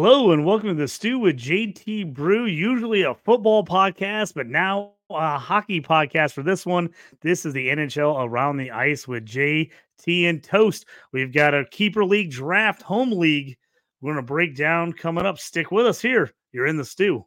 Hello and welcome to the Stew with JT Brew. Usually a football podcast, but now a hockey podcast for this one. This is the NHL Around the Ice with JT and Toast. We've got a keeper league draft home league. We're going to break down coming up. Stick with us here. You're in the stew.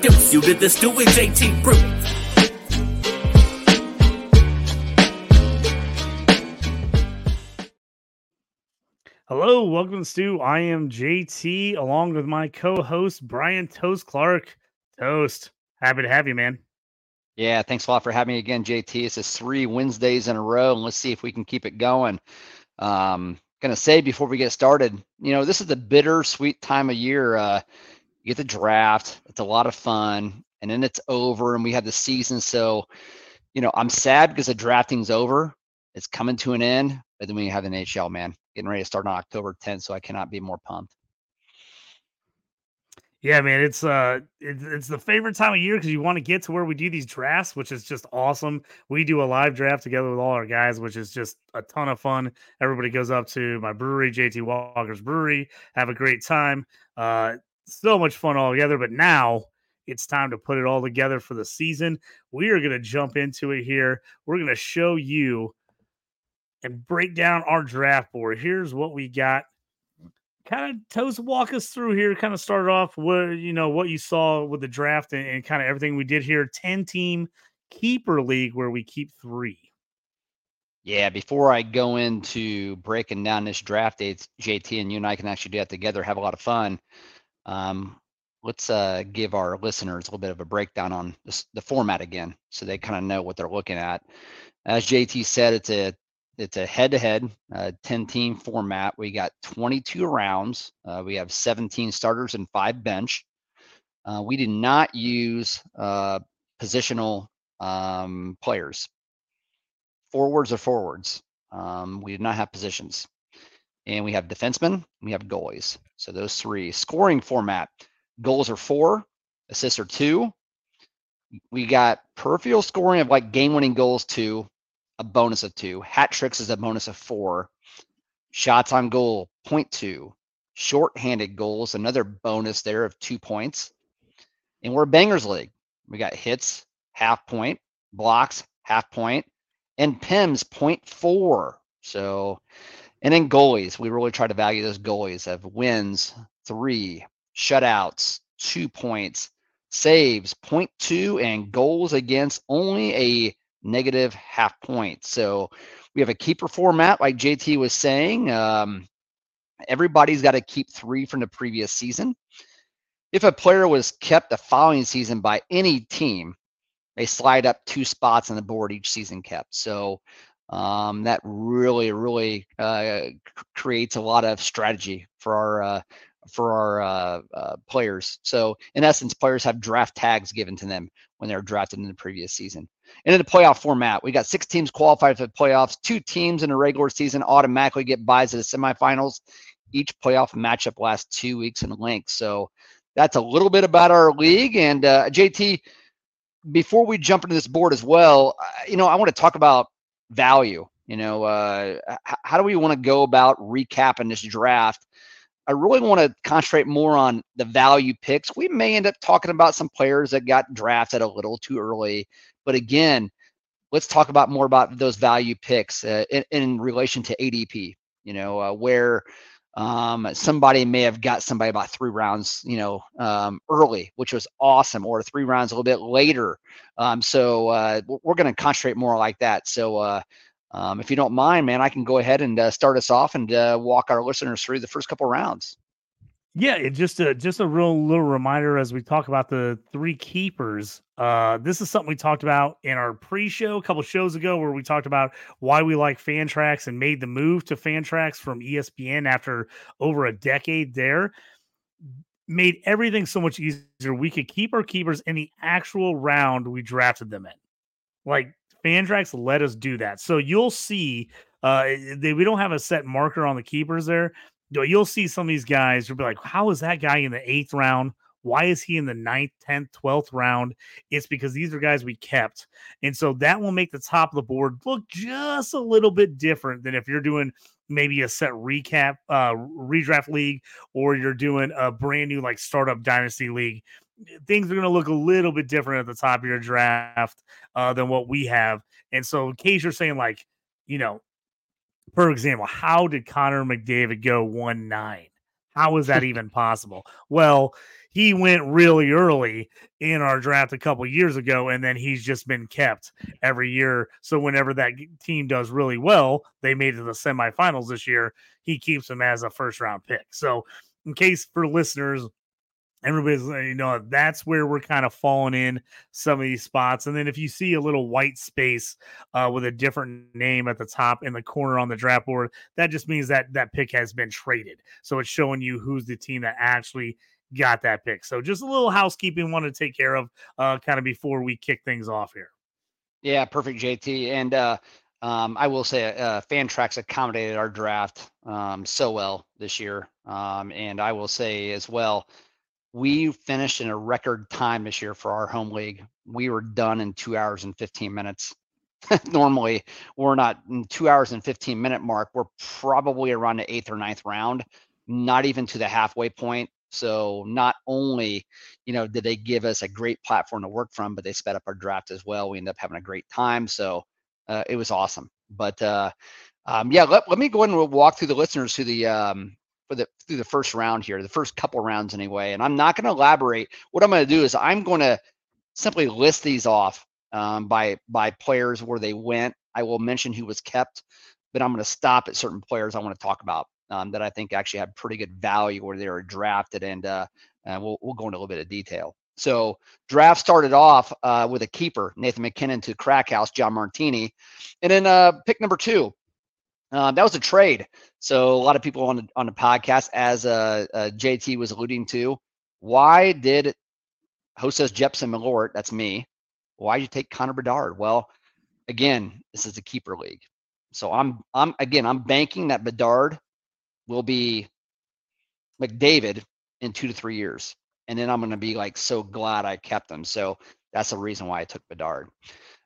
introduce you to the Stew with JT Brew. Hello, welcome to Stew. I am JT along with my co-host Bryan Toast Clark. Toast, happy to have you, man. Yeah, thanks a lot for having me again, JT. This is three Wednesdays in a row, and let's see if we can keep it going. Um, gonna say before we get started, you know, this is the bittersweet time of year. Uh, you get the draft. It's a lot of fun, and then it's over, and we have the season. So, you know, I'm sad because the drafting's over. It's coming to an end, but then we have the NHL, man, getting ready to start on October 10th. So I cannot be more pumped. Yeah, man, it's uh, it, it's the favorite time of year because you want to get to where we do these drafts, which is just awesome. We do a live draft together with all our guys, which is just a ton of fun. Everybody goes up to my brewery, JT Walker's Brewery, have a great time. Uh, so much fun all together. But now it's time to put it all together for the season. We are going to jump into it here. We're going to show you and break down our draft board. Here's what we got. Kind of toes walk us through here. Kind of started off what you know what you saw with the draft and, and kind of everything we did here. Ten team keeper league where we keep three. Yeah, before I go into breaking down this draft it's JT and you and I can actually do that together, have a lot of fun. Um, let's uh, give our listeners a little bit of a breakdown on this, the format again, so they kind of know what they're looking at. As JT said, it's a it's a head-to-head uh, 10 team format. We got 22 rounds. Uh, we have 17 starters and five bench. Uh, we did not use uh, positional um, players. Forwards are forwards. Um, we did not have positions and we have defensemen, we have goalies. So those three. Scoring format, goals are four, assists are two. We got peripheral scoring of like game-winning goals two, a bonus of two. Hat tricks is a bonus of four. Shots on goal, point two. Short-handed goals, another bonus there of two points. And we're bangers league. We got hits, half point, blocks, half point, and PIMS, point four. So and then goalies, we really try to value those goalies of wins, three, shutouts, two points, saves, two, and goals against only a negative half point. So we have a keeper format, like JT was saying. Um, everybody's got to keep three from the previous season. If a player was kept the following season by any team, they slide up two spots on the board each season kept. So um, that really really uh, creates a lot of strategy for our uh, for our uh, uh, players. So in essence, players have draft tags given to them when they're drafted in the previous season. And in the playoff format, we got six teams qualified for the playoffs. Two teams in the regular season automatically get byes to the semifinals. Each playoff matchup lasts two weeks in length. So that's a little bit about our league. And uh, JT, before we jump into this board as well, you know, I want to talk about value. You know, uh, how do we want to go about recapping this draft? I really want to concentrate more on the value picks. We may end up talking about some players that got drafted a little too early, but again, let's talk about more about those value picks uh, in, in, relation to ADP. You know, uh, where um, somebody may have got somebody about three rounds, you know, um, early, which was awesome, or three rounds a little bit later. Um, so uh, we're going to concentrate more like that. So uh, um, if you don't mind, man, I can go ahead and uh, start us off and uh, walk our listeners through the first couple rounds. Yeah, it just a just a real little reminder as we talk about the three keepers. Uh, this is something we talked about in our pre-show a couple shows ago, where we talked about why we like Fantrax and made the move to Fantrax from ESPN after over a decade there. Made everything so much easier. We could keep our keepers in the actual round we drafted them in. Like Fantrax let us do that. So you'll see uh they, we don't have a set marker on the keepers there, you'll see some of these guys. You'll be like, how is that guy in the eighth round? Why is he in the ninth, 10th, 12th round? It's because these are guys we kept. And so that will make the top of the board look just a little bit different than if you're doing maybe a set recap, uh, redraft league, or you're doing a brand new like startup dynasty league. Things are going to look a little bit different at the top of your draft uh, than what we have. And so, in case you're saying, like, you know, for example, how did Connor McDavid go 1 9? How is that even possible? Well, he went really early in our draft a couple years ago, and then he's just been kept every year. So whenever that team does really well, they made it to the semifinals this year. He keeps them as a first round pick. So, in case for listeners everybody's you know that's where we're kind of falling in some of these spots and then if you see a little white space uh, with a different name at the top in the corner on the draft board that just means that that pick has been traded so it's showing you who's the team that actually got that pick so just a little housekeeping want to take care of uh, kind of before we kick things off here yeah perfect jt and uh um, I will say uh, Fantrax accommodated our draft um, so well this year. Um, and I will say as well, we finished in a record time this year for our home league. We were done in two hours and 15 minutes. Normally, we're not in two hours and 15 minute mark. We're probably around the eighth or ninth round, not even to the halfway point. So not only, you know, did they give us a great platform to work from, but they sped up our draft as well. We ended up having a great time. So uh, it was awesome. But uh, um, yeah, let, let me go ahead and walk through the listeners through the um, for the through the first round here, the first couple rounds anyway. And I'm not going to elaborate. What I'm going to do is I'm going to simply list these off um, by by players where they went. I will mention who was kept, but I'm going to stop at certain players I want to talk about um, that I think actually had pretty good value where they were drafted, and uh, and we'll we'll go into a little bit of detail. So draft started off uh, with a keeper, Nathan MacKinnon to Crackhouse, John Martini, and then uh, pick number two, uh, that was a trade. So a lot of people on the, on the podcast, as uh, uh, JT was alluding to, why did Hostess Jepson Malort, that's me, why did you take Connor Bedard? Well, again, this is a keeper league. So I'm I'm again I'm banking that Bedard will be McDavid in two to three years. And then I'm gonna be like so glad I kept him. So that's the reason why I took Bedard.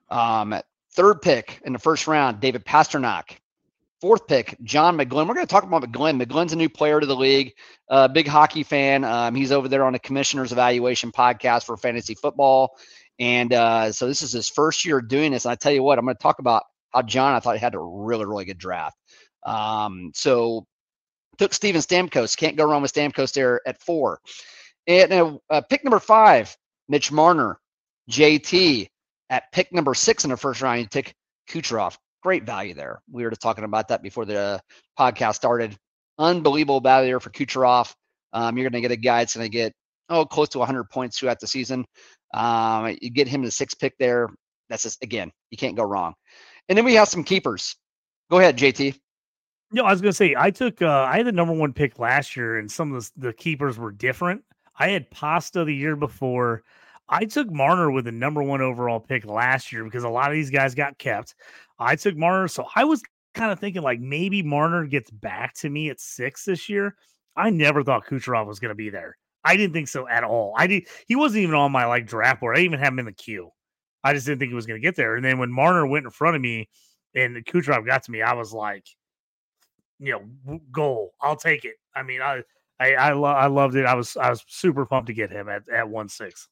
Um, third pick in the first round, David Pastrnak. Fourth pick, John McGlynn. We're going to talk about McGlynn. McGlynn's a new player to the league, uh, big hockey fan. Um, he's over there on the Commissioner's Evaluation podcast for fantasy football. And uh, so this is his first year doing this. And I tell you what, I'm going to talk about how John, I thought he had a really, really good draft. Um, so took Steven Stamkos. Can't go wrong with Stamkos there at four. And uh, uh pick number five, Mitch Marner, JT. At pick number six in the first round, you take Kucherov great value there. We were talking about that before the podcast started. Unbelievable value there for Kucherov. Um, you're going to get a guy that's going to get oh close to 100 points throughout the season. Um, you get him the sixth pick there. That's just again, you can't go wrong. And then we have some keepers. Go ahead, JT. No, I was gonna say I took uh I had the number one pick last year, and some of the, the keepers were different. I had Pasta the year before. I took Marner with the number one overall pick last year because a lot of these guys got kept. I took Marner, so I was kind of thinking like maybe Marner gets back to me at six this year. I never thought Kucherov was going to be there. I didn't think so at all. I did. He wasn't even on my like draft board. I even have him in the queue. I just didn't think he was going to get there. And then when Marner went in front of me and Kucherov got to me, I was like, you know, goal. I'll take it. I mean, I I I, lo- I loved it. I was I was super pumped to get him at at one six.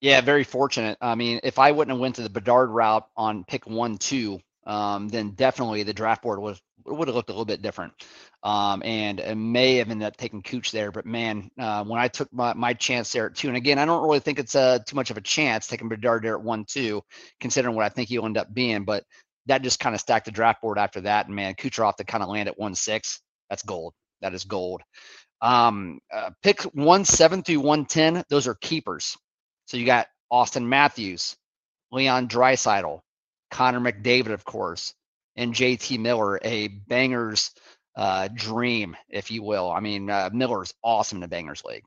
Yeah, very fortunate. I mean, if I wouldn't have went to the Bedard route on pick one two, um, then definitely the draft board would would have looked a little bit different. Um, and it may have ended up taking Cooch there, but man, uh, when I took my, my chance there at two, and again, I don't really think it's uh, too much of a chance taking Bedard there at one two, considering what I think he'll end up being. But that just kind of stacked the draft board after that, and man, Kucherov to kind of land at one six, that's gold. That is gold. Um, uh, pick one seven through one ten. Those are keepers. So you got Auston Matthews, Leon Draisaitl, Connor McDavid, of course, and JT Miller, a bangers uh, dream, if you will. I mean, uh, Miller's awesome in the bangers league.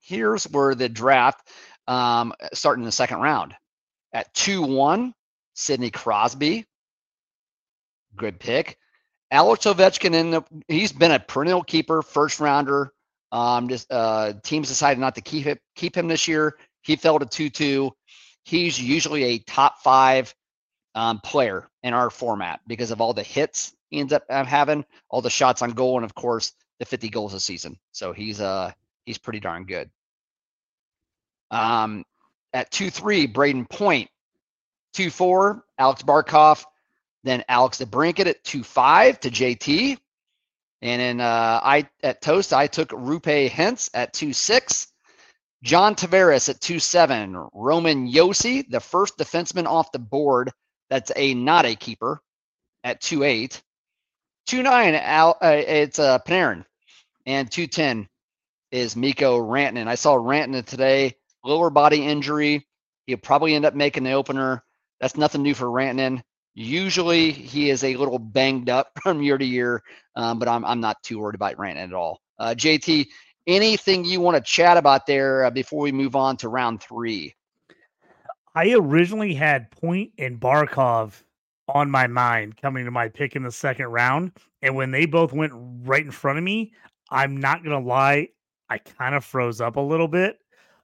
Here's where the draft um, starting in the second round. At 2 1, Sidney Crosby. Good pick. Alex Ovechkin, in the, he's been a perennial keeper, first rounder. Um, just uh, teams decided not to keep it, keep him this year. He fell to 2 2. He's usually a top five um, player in our format because of all the hits he ends up uh, having, all the shots on goal, and of course the 50 goals a season. So he's uh he's pretty darn good. Um, at two three, Brayden Point. Two four, Alex Barkov. Then Alex DeBrincat at two five to JT. And then uh, I at Toast, I took Roope Hintz at two six. John Tavares at two seven. Roman Josi, the first defenseman off the board that's a not a keeper at two eight. Two nine, Al, uh, it's uh, Panarin. And two ten is Mikko Rantanen. I saw Rantanen today, lower body injury. He'll probably end up making the opener. That's nothing new for Rantanen. Usually he is a little banged up from year to year, um, but I'm, I'm not too worried about Rantanen at all. Uh, JT, anything you want to chat about there uh, before we move on to round three? I originally had Point and Barkov on my mind coming to my pick in the second round. And when they both went right in front of me, I'm not going to lie, I kind of froze up a little bit.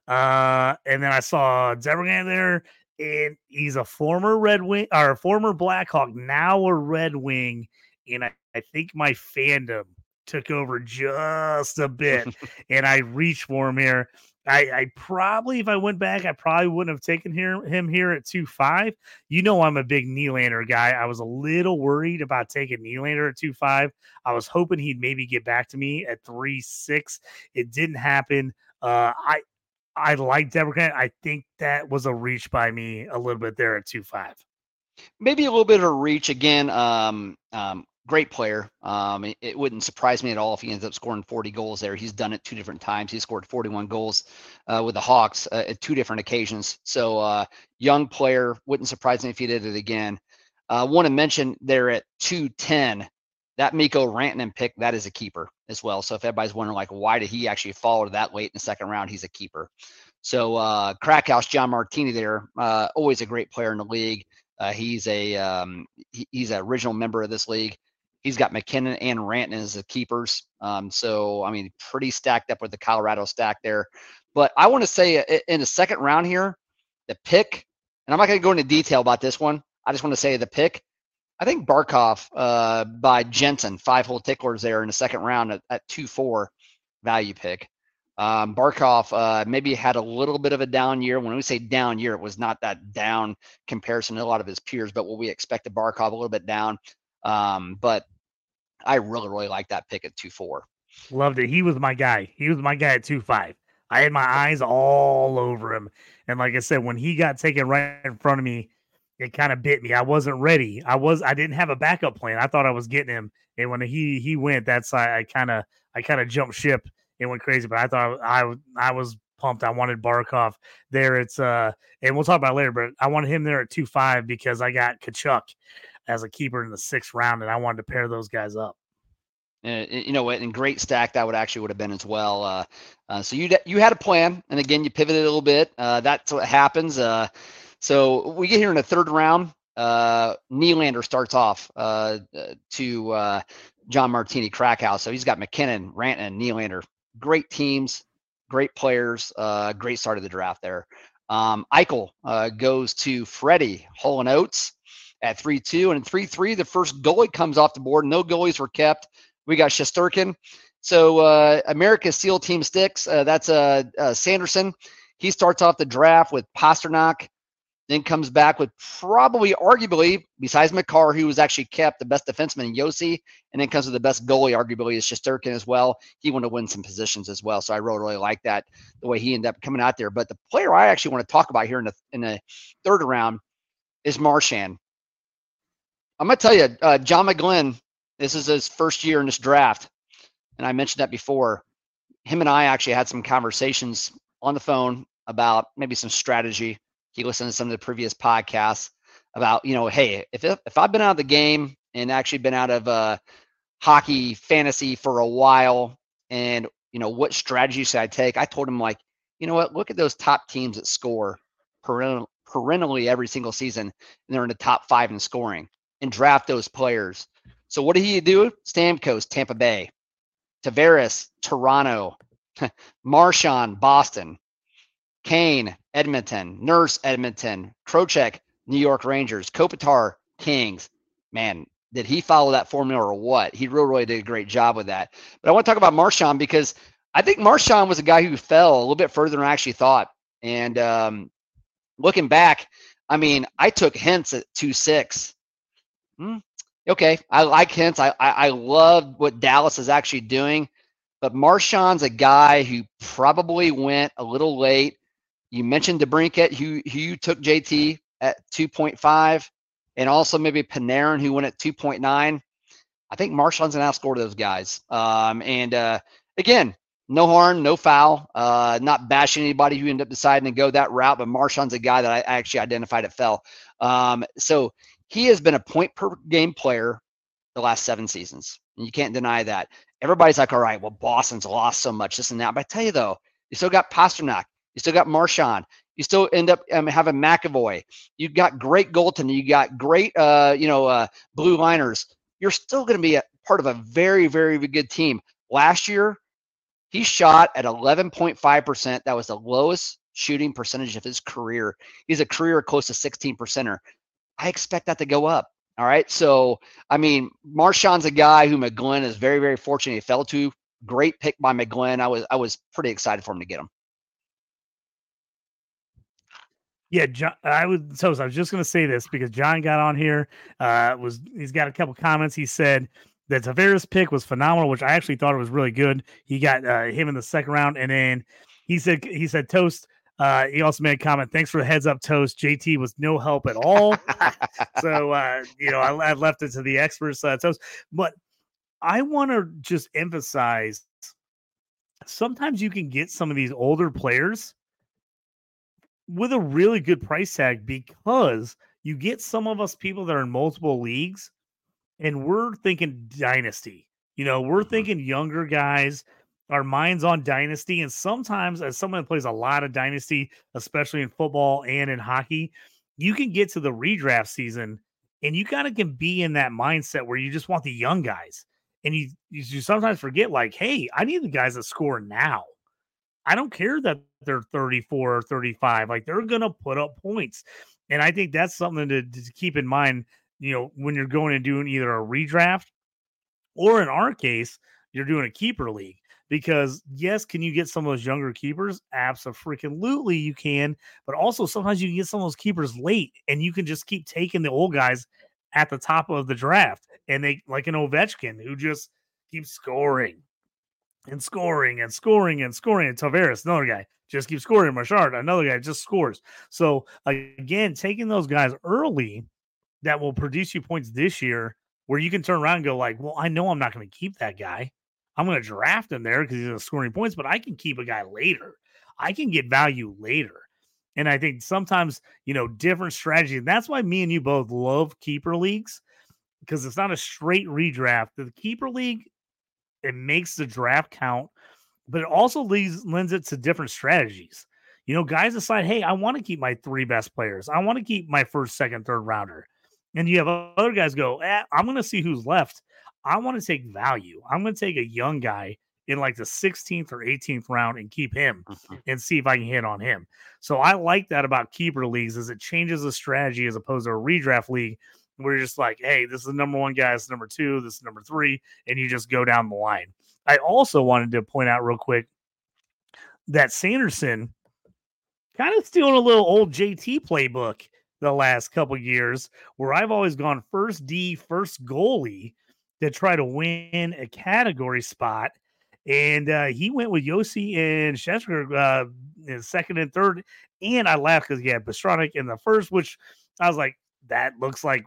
Uh, and then I saw DeBrincat there, and he's a former Red Wing or a former Blackhawk, now a Red Wing. And I, I think my fandom took over just a bit, and I reached for him here. I, I, probably, if I went back, I probably wouldn't have taken here, him here at two five. You know, I'm a big Nylander guy. I was a little worried about taking Nylander at two five. I was hoping he'd maybe get back to me at three six. It didn't happen. Uh, I I like DeBrincat. I think that was a reach by me a little bit there at two five. Maybe a little bit of a reach again. Um, um, great player. Um, it, it, wouldn't surprise me at all if he ends up scoring 40 goals there. He's done it two different times. He scored 41 goals uh, with the Hawks uh, at two different occasions. So uh, young player. Wouldn't surprise me if he did it again. I uh, want to mention there at 210 that Mikko Rantanen pick, that is a keeper as well. So if everybody's wondering, like, why did he actually fall to that late in the second round? He's a keeper. So uh, Crackhouse John Martini there, uh, always a great player in the league. Uh, he's a um, he, he's an original member of this league. He's got MacKinnon and Rantanen as the keepers. Um, so I mean, pretty stacked up with the Colorado stack there. But I want to say uh, in the second round here, the pick, and I'm not going to go into detail about this one. I just want to say the pick I think Barkov uh, by Jensen, five hole ticklers there in the second round at, at 2 4 value pick. Um, Barkov uh, maybe had a little bit of a down year. When we say down year, it was not that down comparison to a lot of his peers, but what we expected Barkov a little bit down. Um, but I really, really like that pick at 2 4. Loved it. He was my guy. He was my guy at 2 5. I had my eyes all over him. And like I said, when he got taken right in front of me, it kind of bit me. I wasn't ready. I was I didn't have a backup plan. I thought I was getting him, and when he he went, that's I kind of I kind of jumped ship and went crazy. But I thought I I was pumped. I wanted Barkov there. It's uh, and we'll talk about later. But I wanted him there at two five because I got Tkachuk as a keeper in the sixth round, and I wanted to pair those guys up. Uh, you know? And great stack that would actually would have been as well. Uh, uh, so you you had a plan, and again you pivoted a little bit. Uh, that's what happens. Uh, so we get here in the third round. Uh, Nylander starts off to John Martini Crackhouse. So he's got MacKinnon, Rantanen, Nylander. Great teams, great players. Great start of the draft there. Um, Eichel goes to Freddie Hull and Oates at 3 2. And 3 3, the first goalie comes off the board. No goalies were kept. We got Shesterkin. So uh, America's SEAL team sticks. Uh, that's uh, uh, Sanderson. He starts off the draft with Pastrnak, then comes back with probably, arguably, besides Makar, who was actually kept the best defenseman in Josi, and then comes with the best goalie, arguably, is Shesterkin as well. He wanted to win some positions as well. So I really, really like that, the way he ended up coming out there. But the player I actually want to talk about here in the in the third round is Marchand. I'm gonna tell you, uh, John McGlynn, this is his first year in this draft, and I mentioned that before. him and I actually had some conversations on the phone about maybe some strategy. He listened to some of the previous podcasts about, you know, hey, if if I've been out of the game and actually been out of uh, hockey fantasy for a while, and you know what strategy should I take? I told him like, you know what, look at those top teams that score perennially every single season, and they're in the top five in scoring, and draft those players. So what did he do? Stamkos, Tampa Bay, Tavares, Toronto, Marchand, Boston, Kane, Edmonton, Nurse, Edmonton, Trocheck, New York Rangers, Kopitar, Kings. Man, did he follow that formula or what? He really, really did a great job with that. But I want to talk about Marchand because I think Marchand was a guy who fell a little bit further than I actually thought. And um, looking back, I mean, I took Hintz at two six. Hmm, okay, I like Hintz. I, I I love what Dallas is actually doing, but Marchand's a guy who probably went a little late. You mentioned DeBrincat, who who you took JT at two point five and also maybe Panarin, who went at 2.9. I think Marchand's an outscore those guys. Um, and uh, again, no harm, no foul. Uh, not bashing anybody who ended up deciding to go that route, but Marchand's a guy that I actually identified at fell. Um, so he has been a point per game player the last seven seasons. And you can't deny that. Everybody's like, all right, well, Boston's lost so much, this and that. But I tell you though, you still got Pastrnak, you still got Marchand, you still end up um, having McAvoy. You got great goaltending. You got great, uh, you know, uh, blue liners. You're still going to be a part of a very, very good team. Last year, he shot at 11.5%. That was the lowest shooting percentage of his career. He's a career close to 16 percenter. I expect that to go up. All right. So, I mean, Marchand's a guy who McGlynn is very, very fortunate he fell to. Great pick by McGlynn. I was I was pretty excited for him to get him. Yeah, John, I would. So I was just going to say this because John got on here. Uh, was he's got a couple comments. He said that Tavares pick was phenomenal, which I actually thought it was really good. He got uh, him in the second round, and then he said he said toast. Uh, he also made a comment. Thanks for the heads up, toast. JT was no help at all. so uh, you know, I, I, left it to the experts, uh, toast. But I want to just emphasize. Sometimes you can get some of these older players with a really good price tag because you get some of us people that are in multiple leagues and we're thinking dynasty. You know, we're mm-hmm. thinking younger guys. Our minds on dynasty. And sometimes, as someone that plays a lot of dynasty, especially in football and in hockey, you can get to the redraft season and you kind of can be in that mindset where you just want the young guys. And you, you sometimes forget, like, hey, I need the guys that score now. I don't care that they're 34 or 35. Like they're going to put up points. And I think that's something to, to, keep in mind, you know, when you're going and doing either a redraft or in our case, you're doing a keeper league. Because yes, can you get some of those younger keepers? Absolutely, you can. But also sometimes you can get some of those keepers late, and you can just keep taking the old guys at the top of the draft, and they like an Ovechkin who just keeps scoring and scoring and scoring and scoring. And Tavares, another guy, just keeps scoring. Marchand, another guy, just scores. So again, taking those guys early that will produce you points this year, where you can turn around and go like, well, I know I'm not going to keep that guy. I'm going to draft him there because he's scoring points, but I can keep a guy later. I can get value later. And I think sometimes, you know, different strategy. And that's why me and you both love keeper leagues because it's not a straight redraft. The keeper league it makes the draft count, but it also leads lends it to different strategies. You know, guys decide, hey, I want to keep my three best players. I want to keep my first, second, third rounder. And you have other guys go, eh, I'm going to see who's left. I want to take value. I'm going to take a young guy in like the 16th or 18th round and keep him mm-hmm. and see if I can hit on him. So I like that about keeper leagues is it changes the strategy as opposed to a redraft league we're just like, hey, this is the number one guy, this is number two, this is number three, and you just go down the line. I also wanted to point out real quick that Sanderson kind of stealing a little old JT playbook the last couple years, where I've always gone first D, first goalie to try to win a category spot. And uh, he went with Josi and Shesker uh, in second and third. And I laughed because he had Pastrnak in the first, which I was like, that looks like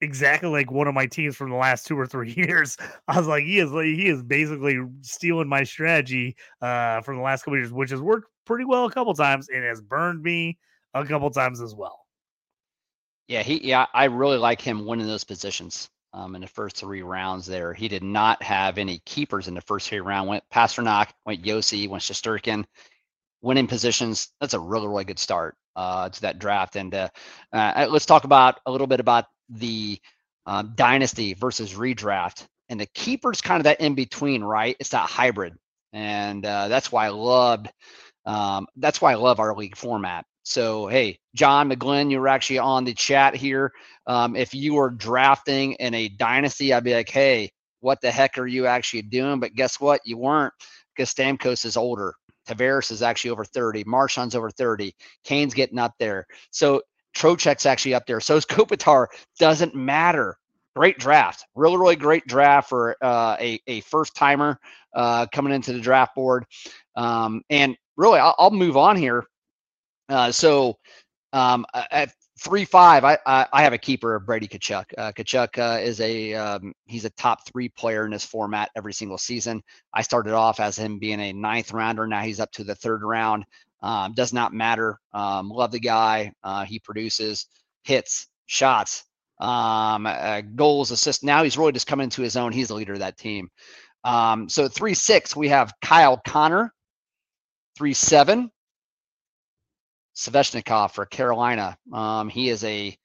exactly like one of my teams from the last two or three years. I was like, he is he is basically stealing my strategy uh from the last couple years, which has worked pretty well a couple times and has burned me a couple times as well. Yeah, he yeah, I really like him winning those positions. Um, in the first three rounds there, he did not have any keepers in the first three rounds. Went Pastrnak, went Josi, went Shesterkin, winning positions. That's a really really good start uh, to that draft. And uh, uh, let's talk about a little bit about the uh, dynasty versus redraft. And the keeper's kind of that in between, right? It's that hybrid, and uh, that's why I loved. Um, that's why I love our league format. So, hey, John McGlynn, you were actually on the chat here. Um, if you were drafting in a dynasty, I'd be like, hey, what the heck are you actually doing? But guess what? You weren't because Stamkos is older. Tavares is actually over 30. Marchand's over 30. Kane's getting up there. So Trocheck's actually up there. So is Kopitar. Doesn't matter. Great draft. Really, really great draft for uh, a, a first timer uh, coming into the draft board. Um, and really, I'll, I'll, move on here. Uh, so um, at three five, I, I, I have a keeper, of Brady Tkachuk. Uh, Tkachuk uh, is a um, he's a top three player in this format every single season. I started off as him being a ninth rounder. Now he's up to the third round. Um, does not matter. Um, love the guy. Uh, he produces hits, shots, um, uh, goals, assists. Now he's really just coming into his own. He's the leader of that team. Um, so three six, we have Kyle Connor. Three seven, Svechnikov for Carolina. Um, he is a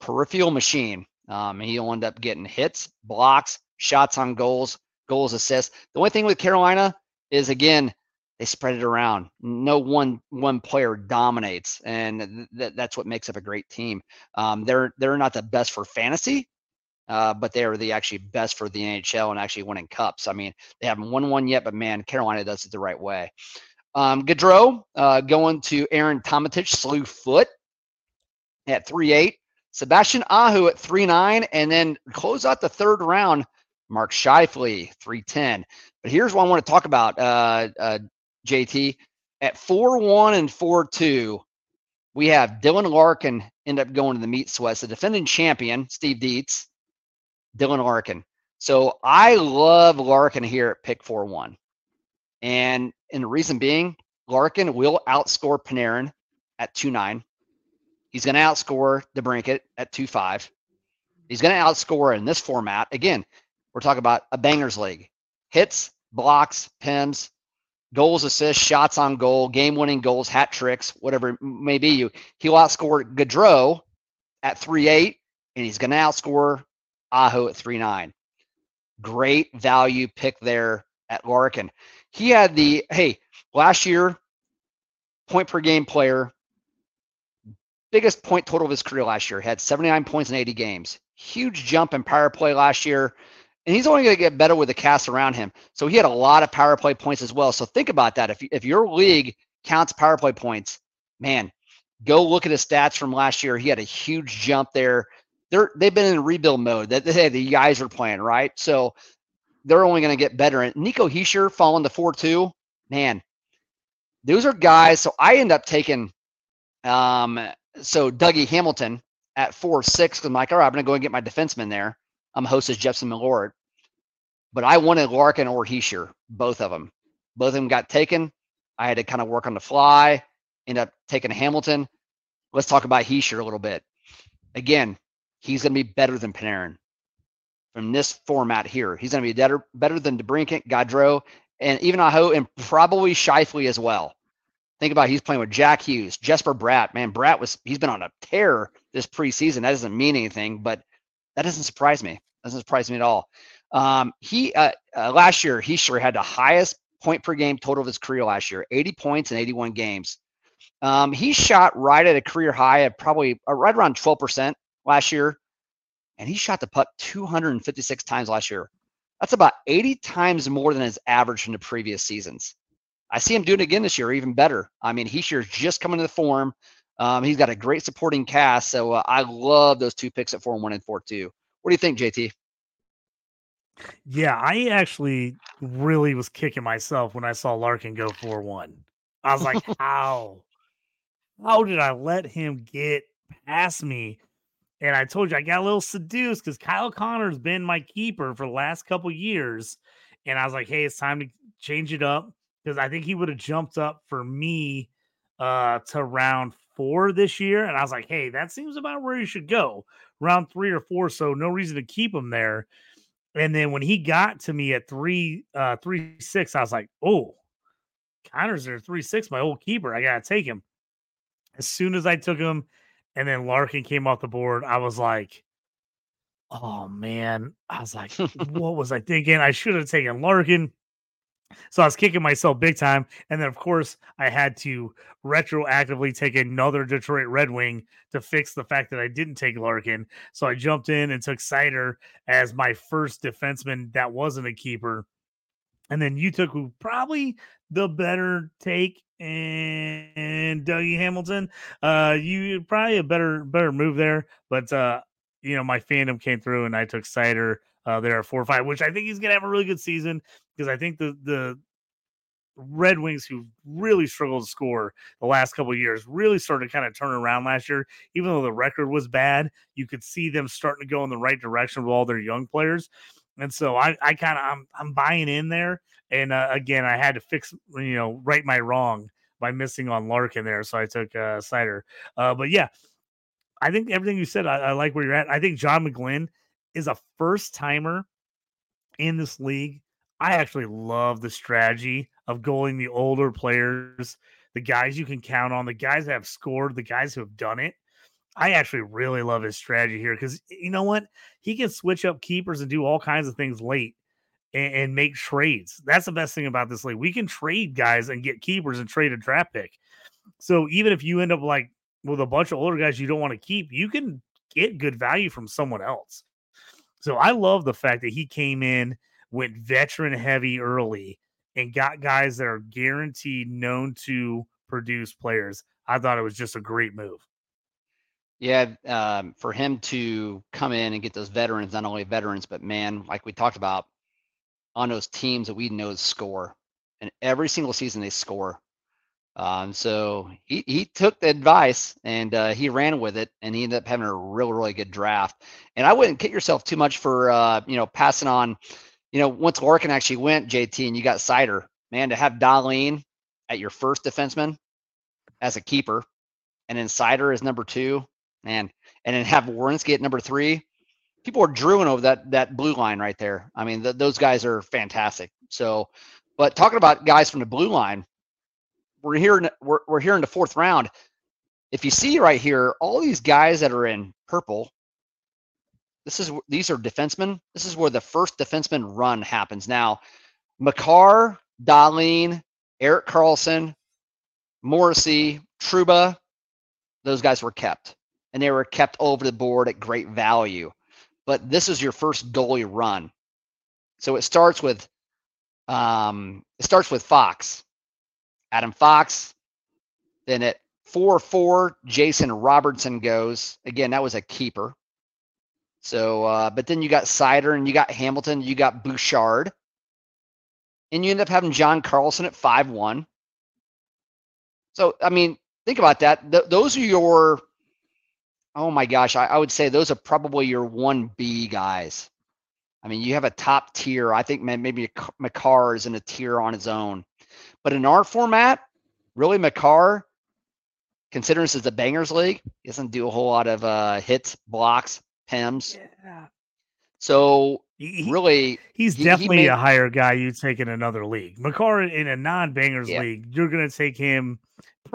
peripheral machine. Um, he'll end up getting hits, blocks, shots on goals, goals, assists. The only thing with Carolina is again they spread it around. No one one player dominates, and th- that's what makes up a great team. Um, they're they're not the best for fantasy, uh, but they are the actually best for the NHL and actually winning cups. I mean, they haven't won one yet, but man, Carolina does it the right way. Um, Gaudreau uh, going to Aaron Tomatich, slew foot at three eight. Sebastian Aho at three nine, and then close out the third round. Mark Scheifele, 310. But here's what I want to talk about. Uh, uh, JT. At 4 1 and 4 2, we have Dylan Larkin end up going to the meat sweats. The defending champion, Steve Dietz, Dylan Larkin. So I love Larkin here at pick 4 1. And, and the reason being, Larkin will outscore Panarin at 2 9. He's going to outscore DeBrincat at 2 5. He's going to outscore in this format. Again, we're talking about a bangers league hits, blocks, pims, goals, assists, shots on goal, game-winning goals, hat tricks, whatever it may be. You he'll outscore Gaudreau at three eight, and he's going to outscore Aho at three nine. Great value pick there at Larkin. He had the hey last year point per game player, biggest point total of his career last year. Had 79 points in 80 games. Huge jump in power play last year and he's only going to get better with the cast around him. So he had a lot of power play points as well. So think about that. If if your league counts power play points, man, go look at his stats from last year. He had a huge jump there. They're they've been in rebuild mode. That hey, the guys are playing right, so they're only going to get better. And Nico Hischier falling to four two, man, those are guys. So I end up taking, um, so Dougie Hamilton at four six. I'm like, all right, I'm going to go and get my defenseman there. I'm host as Jepson Malort. But I wanted Larkin or Hischier, both of them. Both of them got taken. I had to kind of work on the fly, end up taking Hamilton. Let's talk about Hischier a little bit. Again, he's going to be better than Panarin from this format here. He's going to be better, better than DeBrincat, Gaudreau, and even Aho, and probably Scheifele as well. Think about it, he's playing with Jack Hughes, Jesper Bratt. Man, Bratt was he's been on a tear this preseason. That doesn't mean anything, but that doesn't surprise me. Doesn't surprise me at all. Um, he uh, uh, last year he sure had the highest point per game total of his career last year, 80 points in 81 games. Um, he shot right at a career high of probably uh, right around 12% last year, and he shot the puck 256 times last year. That's about 80 times more than his average from the previous seasons. I see him doing it again this year, even better. I mean, he's sure just coming to the form. Um, he's got a great supporting cast, so uh, I love those two picks at four and one and four two. What do you think, JT? Yeah, I actually really was kicking myself when I saw Larkin go four one. I was like, how? How did I let him get past me? And I told you I got a little seduced because Kyle Connor's been my keeper for the last couple years. And I was like, hey, it's time to change it up because I think he would have jumped up for me uh to round four this year. And I was like, hey, that seems about where he should go. Round three or four. So no reason to keep him there. And then when he got to me at three, uh, three six, I was like, oh, Connor's there three six, my old keeper. I gotta take him. As soon as I took him, and then Larkin came off the board, I was like, oh man. I was like, what was I thinking? I should have taken Larkin. So I was kicking myself big time. And then, of course, I had to retroactively take another Detroit Red Wing to fix the fact that I didn't take Larkin. So I jumped in and took Seider as my first defenseman that wasn't a keeper. And then you took who probably the better take and Dougie Hamilton. Uh you probably a better better move there, but uh you know my fandom came through and I took Seider uh there at four or five, which I think he's gonna have a really good season because I think the the Red Wings, who really struggled to score the last couple years, really started to kind of turn around last year. Even though the record was bad, you could see them starting to go in the right direction with all their young players. And so I, I kind of I'm I'm buying in there. And uh, again, I had to fix you know right my wrong by missing on Larkin there, so I took uh, Seider. Uh, but yeah, I think everything you said, I, I like where you're at. I think John McGlynn is a first timer in this league. I actually love the strategy of going the older players, the guys you can count on, the guys that have scored, the guys who have done it. I actually really love his strategy here because you know what? He can switch up keepers and do all kinds of things late and, and, make trades. That's the best thing about this league. We can trade guys and get keepers and trade a draft pick. So even if you end up like with a bunch of older guys you don't want to keep, you can get good value from someone else. So I love the fact that he came in, went veteran heavy early, and got guys that are guaranteed known to produce players. I thought it was just a great move. Yeah, um, for him to come in and get those veterans, not only veterans, but man, like we talked about, on those teams that we know score, and every single season they score. Um, so he he took the advice and uh, he ran with it, and he ended up having a real really good draft. And I wouldn't kick yourself too much for uh, you know passing on. You know, once Larkin actually went, JT, and you got Seider, man, to have Dahlin at your first defenseman as a keeper, and then Seider as number two, man, and then have Werenski at number three. People are drooling over that that blue line right there. I mean, th- those guys are fantastic. So, but talking about guys from the blue line, we're here. We're we're here in the fourth round. If you see right here, all these guys that are in purple, this is these are defensemen. This is where the first defenseman run happens. Now, Makar, Dahlin, Erik Karlsson, Morrissey, Trouba, those guys were kept and they were kept over the board at great value. But this is your first goalie run. So it starts with um, it starts with Fox, Adam Fox. Then at four four, Jason Robertson goes again. That was a keeper. So, uh, but then you got Seider and you got Hamilton, you got Bouchard, and you end up having John Carlson at five one. So, I mean, think about that. Th- those are your oh my gosh, I, I would say those are probably your one B guys. I mean, you have a top tier. I think maybe Makar is in a tier on his own. But in our format, really Makar, considering this is a bangers league, he doesn't do a whole lot of uh, hits, blocks, PIMS. Yeah. So he, really, he's he, definitely he made, a higher guy you take in another league. Makar in a non-bangers yeah. league, you're going to take him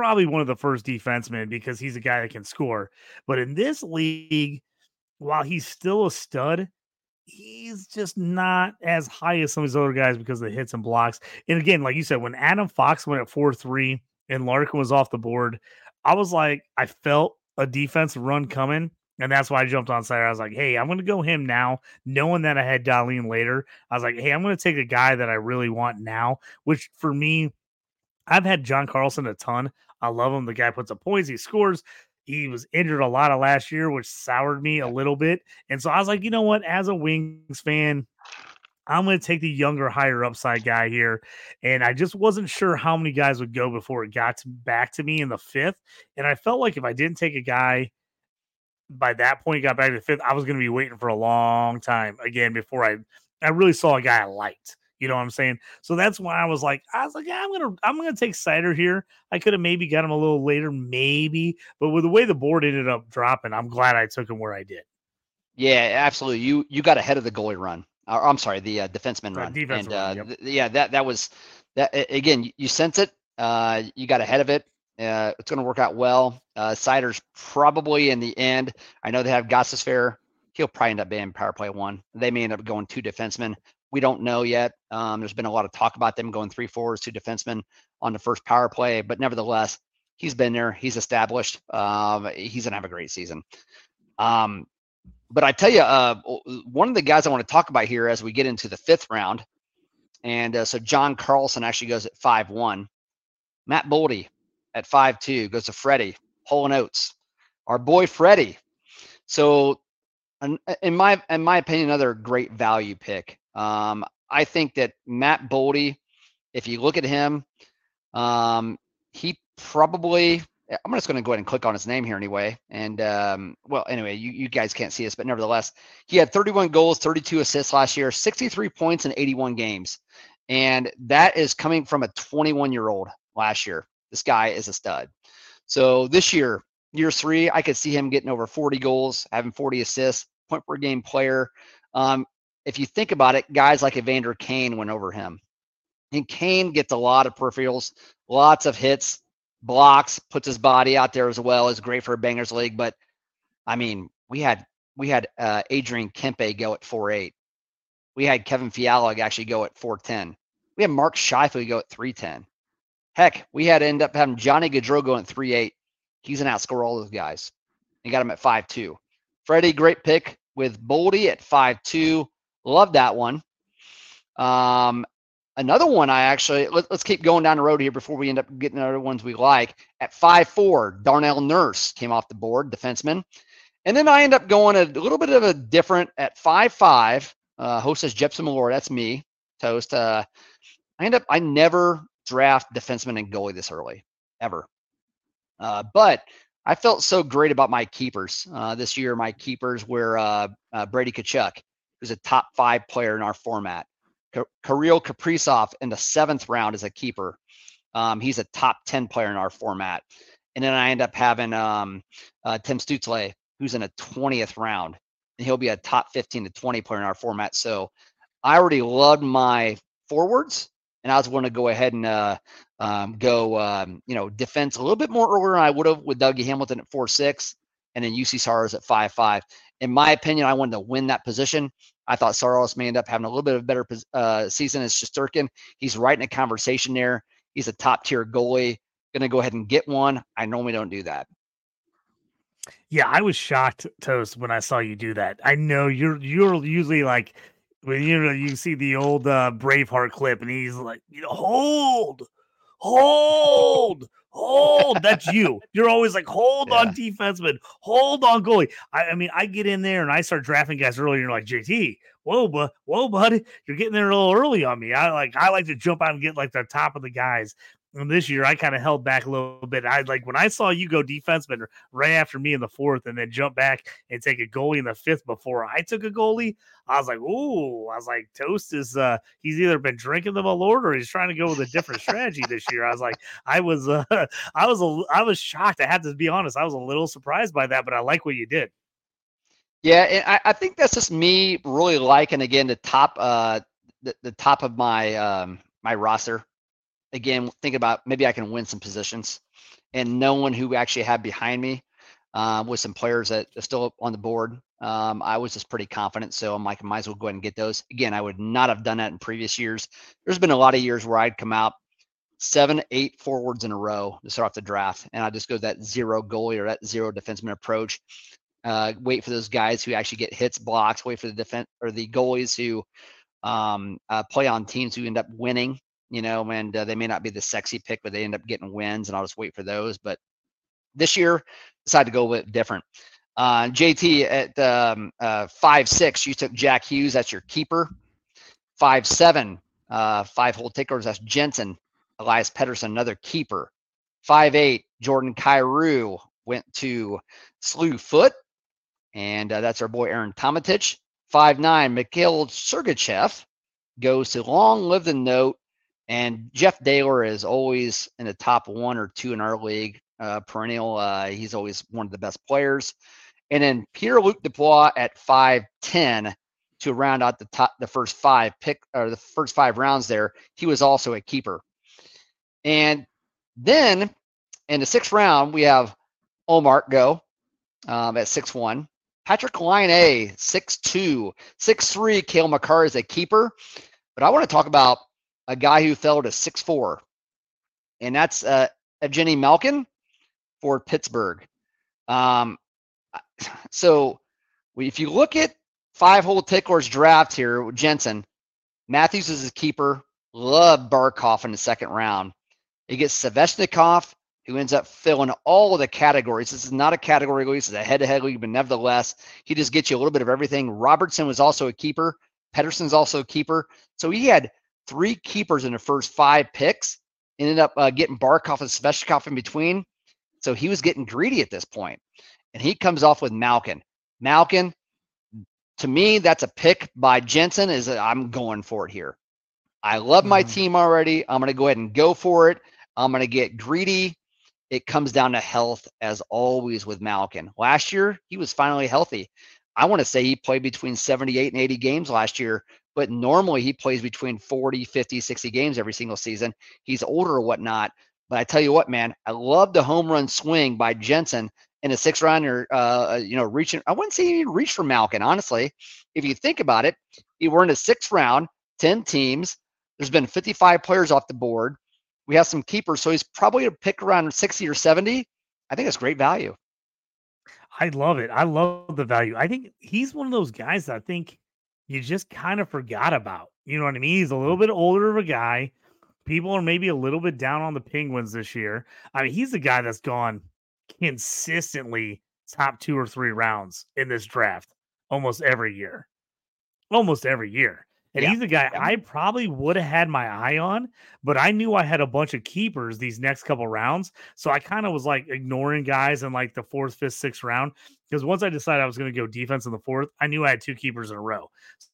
probably one of the first defensemen because he's a guy that can score. But in this league, while he's still a stud, he's just not as high as some of these other guys because of the hits and blocks. And again, like you said, when Adam Fox went at 4 3 and Larkin was off the board, I was like, I felt a defense run coming. And that's why I jumped on side. I was like, hey, I'm going to go him now, knowing that I had Dahlin later. I was like, hey, I'm going to take a guy that I really want now, which for me, I've had John Carlson a ton. I love him. The guy puts up points, he scores. He was injured a lot of last year, which soured me a little bit. And so I was like, you know what? As a Wings fan, I'm going to take the younger, higher upside guy here. And I just wasn't sure how many guys would go before it got to, back to me in the fifth. And I felt like if I didn't take a guy by that point got back to the fifth, I was going to be waiting for a long time again before I I really saw a guy I liked. You know what I'm saying? So that's why I was like, I was like, yeah, I'm gonna I'm gonna take Seider here. I could have maybe got him a little later, maybe, but with the way the board ended up dropping, I'm glad I took him where I did. Yeah, absolutely. You you got ahead of the goalie run. Or, I'm sorry, the uh, defenseman run. Defense and run, uh, yep. th- yeah, that that was that again. You, sense it. Uh, you got ahead of it. Uh, it's going to work out well. Uh, Seider's probably in the end. I know they have Gostisbehere. He'll probably end up being power play one. They may end up going two defensemen. We don't know yet. Um, there's been a lot of talk about them going three fours, two defensemen on the first power play, but nevertheless, he's been there. He's established. Um, he's gonna have a great season. Um, but I tell you, uh, one of the guys I want to talk about here as we get into the fifth round, and uh, so John Carlson actually goes at five one. Matt Boldy at five two goes to Freddie Holland Oates. Our boy Freddie. So, in my in my opinion, another great value pick. Um, I think that Matt Boldy, if you look at him, um, he probably. I'm just going to go ahead and click on his name here anyway. And um, well, anyway, you, you guys can't see this, but nevertheless, he had 31 goals, 32 assists last year, 63 points in 81 games, and that is coming from a 21 year old last year. This guy is a stud. So this year, year three, I could see him getting over 40 goals, having 40 assists, point per game player. Um, if you think about it, guys like Evander Kane went over him. And Kane gets a lot of peripherals, lots of hits, blocks, puts his body out there as well. Is great for a bangers league. But I mean, we had we had uh, Adrian Kempe go at four eight. We had Kevin Fiala actually go at four ten. We had Mark Scheifele go at three ten. Heck, we had to end up having Johnny Gaudreau go at three eight. He's an outscore all those guys. He got him at five two. Freddie, great pick with Boldy at five two. Love that one. Um, another one I actually let, us keep going down the road here before we end up getting other ones we like. At five four, Darnell Nurse came off the board, defenseman, and then I end up going a little bit of a different at five five. Uh, host says Jepson Malort. That's me, toast. Uh, I end up I never draft defenseman and goalie this early ever, uh, but I felt so great about my keepers uh, this year. My keepers were uh, uh, Brady Tkachuk, who's a top five player in our format. Kirill Kaprizov in the seventh round is a keeper. Um, he's a top 10 player in our format. And then I end up having um, uh, Tim Stutzle, who's in a 20th round, and he'll be a top 15 to 20 player in our format. So I already loved my forwards, and I was going to go ahead and uh, um, go, um, you know, defense a little bit more earlier than I would have with Dougie Hamilton at four six, and then Juuse Saros at five five. In my opinion, I wanted to win that position. I thought Saros may end up having a little bit of a better uh, season as Shesterkin. He's right in a conversation there. He's a top tier goalie. Going to go ahead and get one. I normally don't do that. Yeah, I was shocked, Toast, when I saw you do that. I know you're you're usually like when you know you see the old uh, Braveheart clip, and he's like, you know, hold, hold, hold. That's you. You're always like, hold Yeah. on, defenseman, hold on, goalie. I, I mean, I get in there and I start drafting guys early, and you're like, JT, whoa, but whoa, buddy, you're getting there a little early on me. I like, I like to jump out and get like the top of the guys. And this year, I kind of held back a little bit. I like when I saw you go defenseman right after me in the fourth, and then jump back and take a goalie in the fifth before I took a goalie. I was like, ooh, I was like, Toast is uh he's either been drinking the Malort or he's trying to go with a different strategy this year. I was like, I was uh I was a I was shocked. I have to be honest. I was a little surprised by that, but I like what you did. Yeah, and I, I think that's just me really liking again the top uh the, the top of my um my roster. Again, thinking about maybe I can win some positions and knowing who actually had behind me uh, with some players that are still on the board. Um, I was just pretty confident, so I'm like, I might as well go ahead and get those. Again, I would not have done that in previous years. There's been a lot of years where I'd come out seven, eight forwards in a row to start off the draft, and I just go that zero goalie or that zero defenseman approach uh, wait for those guys who actually get hits, blocks, wait for the defense or the goalies who um, uh, play on teams who end up winning, you know, and uh, they may not be the sexy pick, but they end up getting wins, and I'll just wait for those. But this year, decided to go a bit different. Uh, JT at um, uh, five six, you took Jack Hughes. That's your keeper. Five seven, uh, five hole takers. That's Jensen. Elias Pettersson, another keeper. Five eight, Jordan Kyrou went to Slew Foot. and uh, that's our boy Aaron Tomatich. Five nine, Mikhail Sergachev goes to long live the note. And Jeff Daylor is always in the top one or two in our league, uh, perennial. Uh, he's always one of the best players. And then Pierre Luc Dubois at 5'10 to round out the top, the first five pick or the first five rounds there. He was also a keeper. And then in the sixth round, we have Omar go um, at 6'1. Patrik Laine, 6'2, 6'3. Cale Makar is a keeper. But I want to talk about a guy who fell to six four, and that's uh, Evgeny Malkin for Pittsburgh. Um, so if you look at five hole ticklers draft here, Jensen, Matthews is a keeper. Love Barkov in the second round. He gets Svechnikov, who ends up filling all of the categories. This is not a category league, this is a head-to-head league, but nevertheless, he just gets you a little bit of everything. Robertson was also a keeper. Pettersson's also a keeper. So he had three keepers in the first five picks. Ended up uh, getting Barkov and Svechnikov in between. So he was getting greedy at this point. And he comes off with Malkin. Malkin, to me, that's a pick by Jensen. Is I'm going for it here. I love my mm-hmm. team already. I'm going to go ahead and go for it. I'm going to get greedy. It comes down to health, as always with Malkin. Last year, he was finally healthy. I want to say he played between 78 and 80 games last year, but normally he plays between 40, 50, 60 games every single season. He's older or whatnot. But I tell you what, man, I love the home run swing by Jensen in a six rounder, uh, you know, reaching. I wouldn't say he reached for Malkin, honestly. If you think about it, we're in a sixth round, 10 teams. There's been 55 players off the board. We have some keepers, so he's probably a pick around 60 or 70. I think it's great value. I love it. I love the value. I think he's one of those guys that I think you just kind of forgot about. You know what I mean? He's a little mm. bit older of a guy. People are maybe a little bit down on the Penguins this year. I mean, he's the guy that's gone consistently top two or three rounds in this draft almost every year. Almost every year. And yeah. he's the guy. I probably would have had my eye on, but I knew I had a bunch of keepers these next couple rounds. So I kind of was like ignoring guys in like the fourth, fifth, sixth round. Because once I decided I was going to go defense in the fourth, I knew I had two keepers in a row.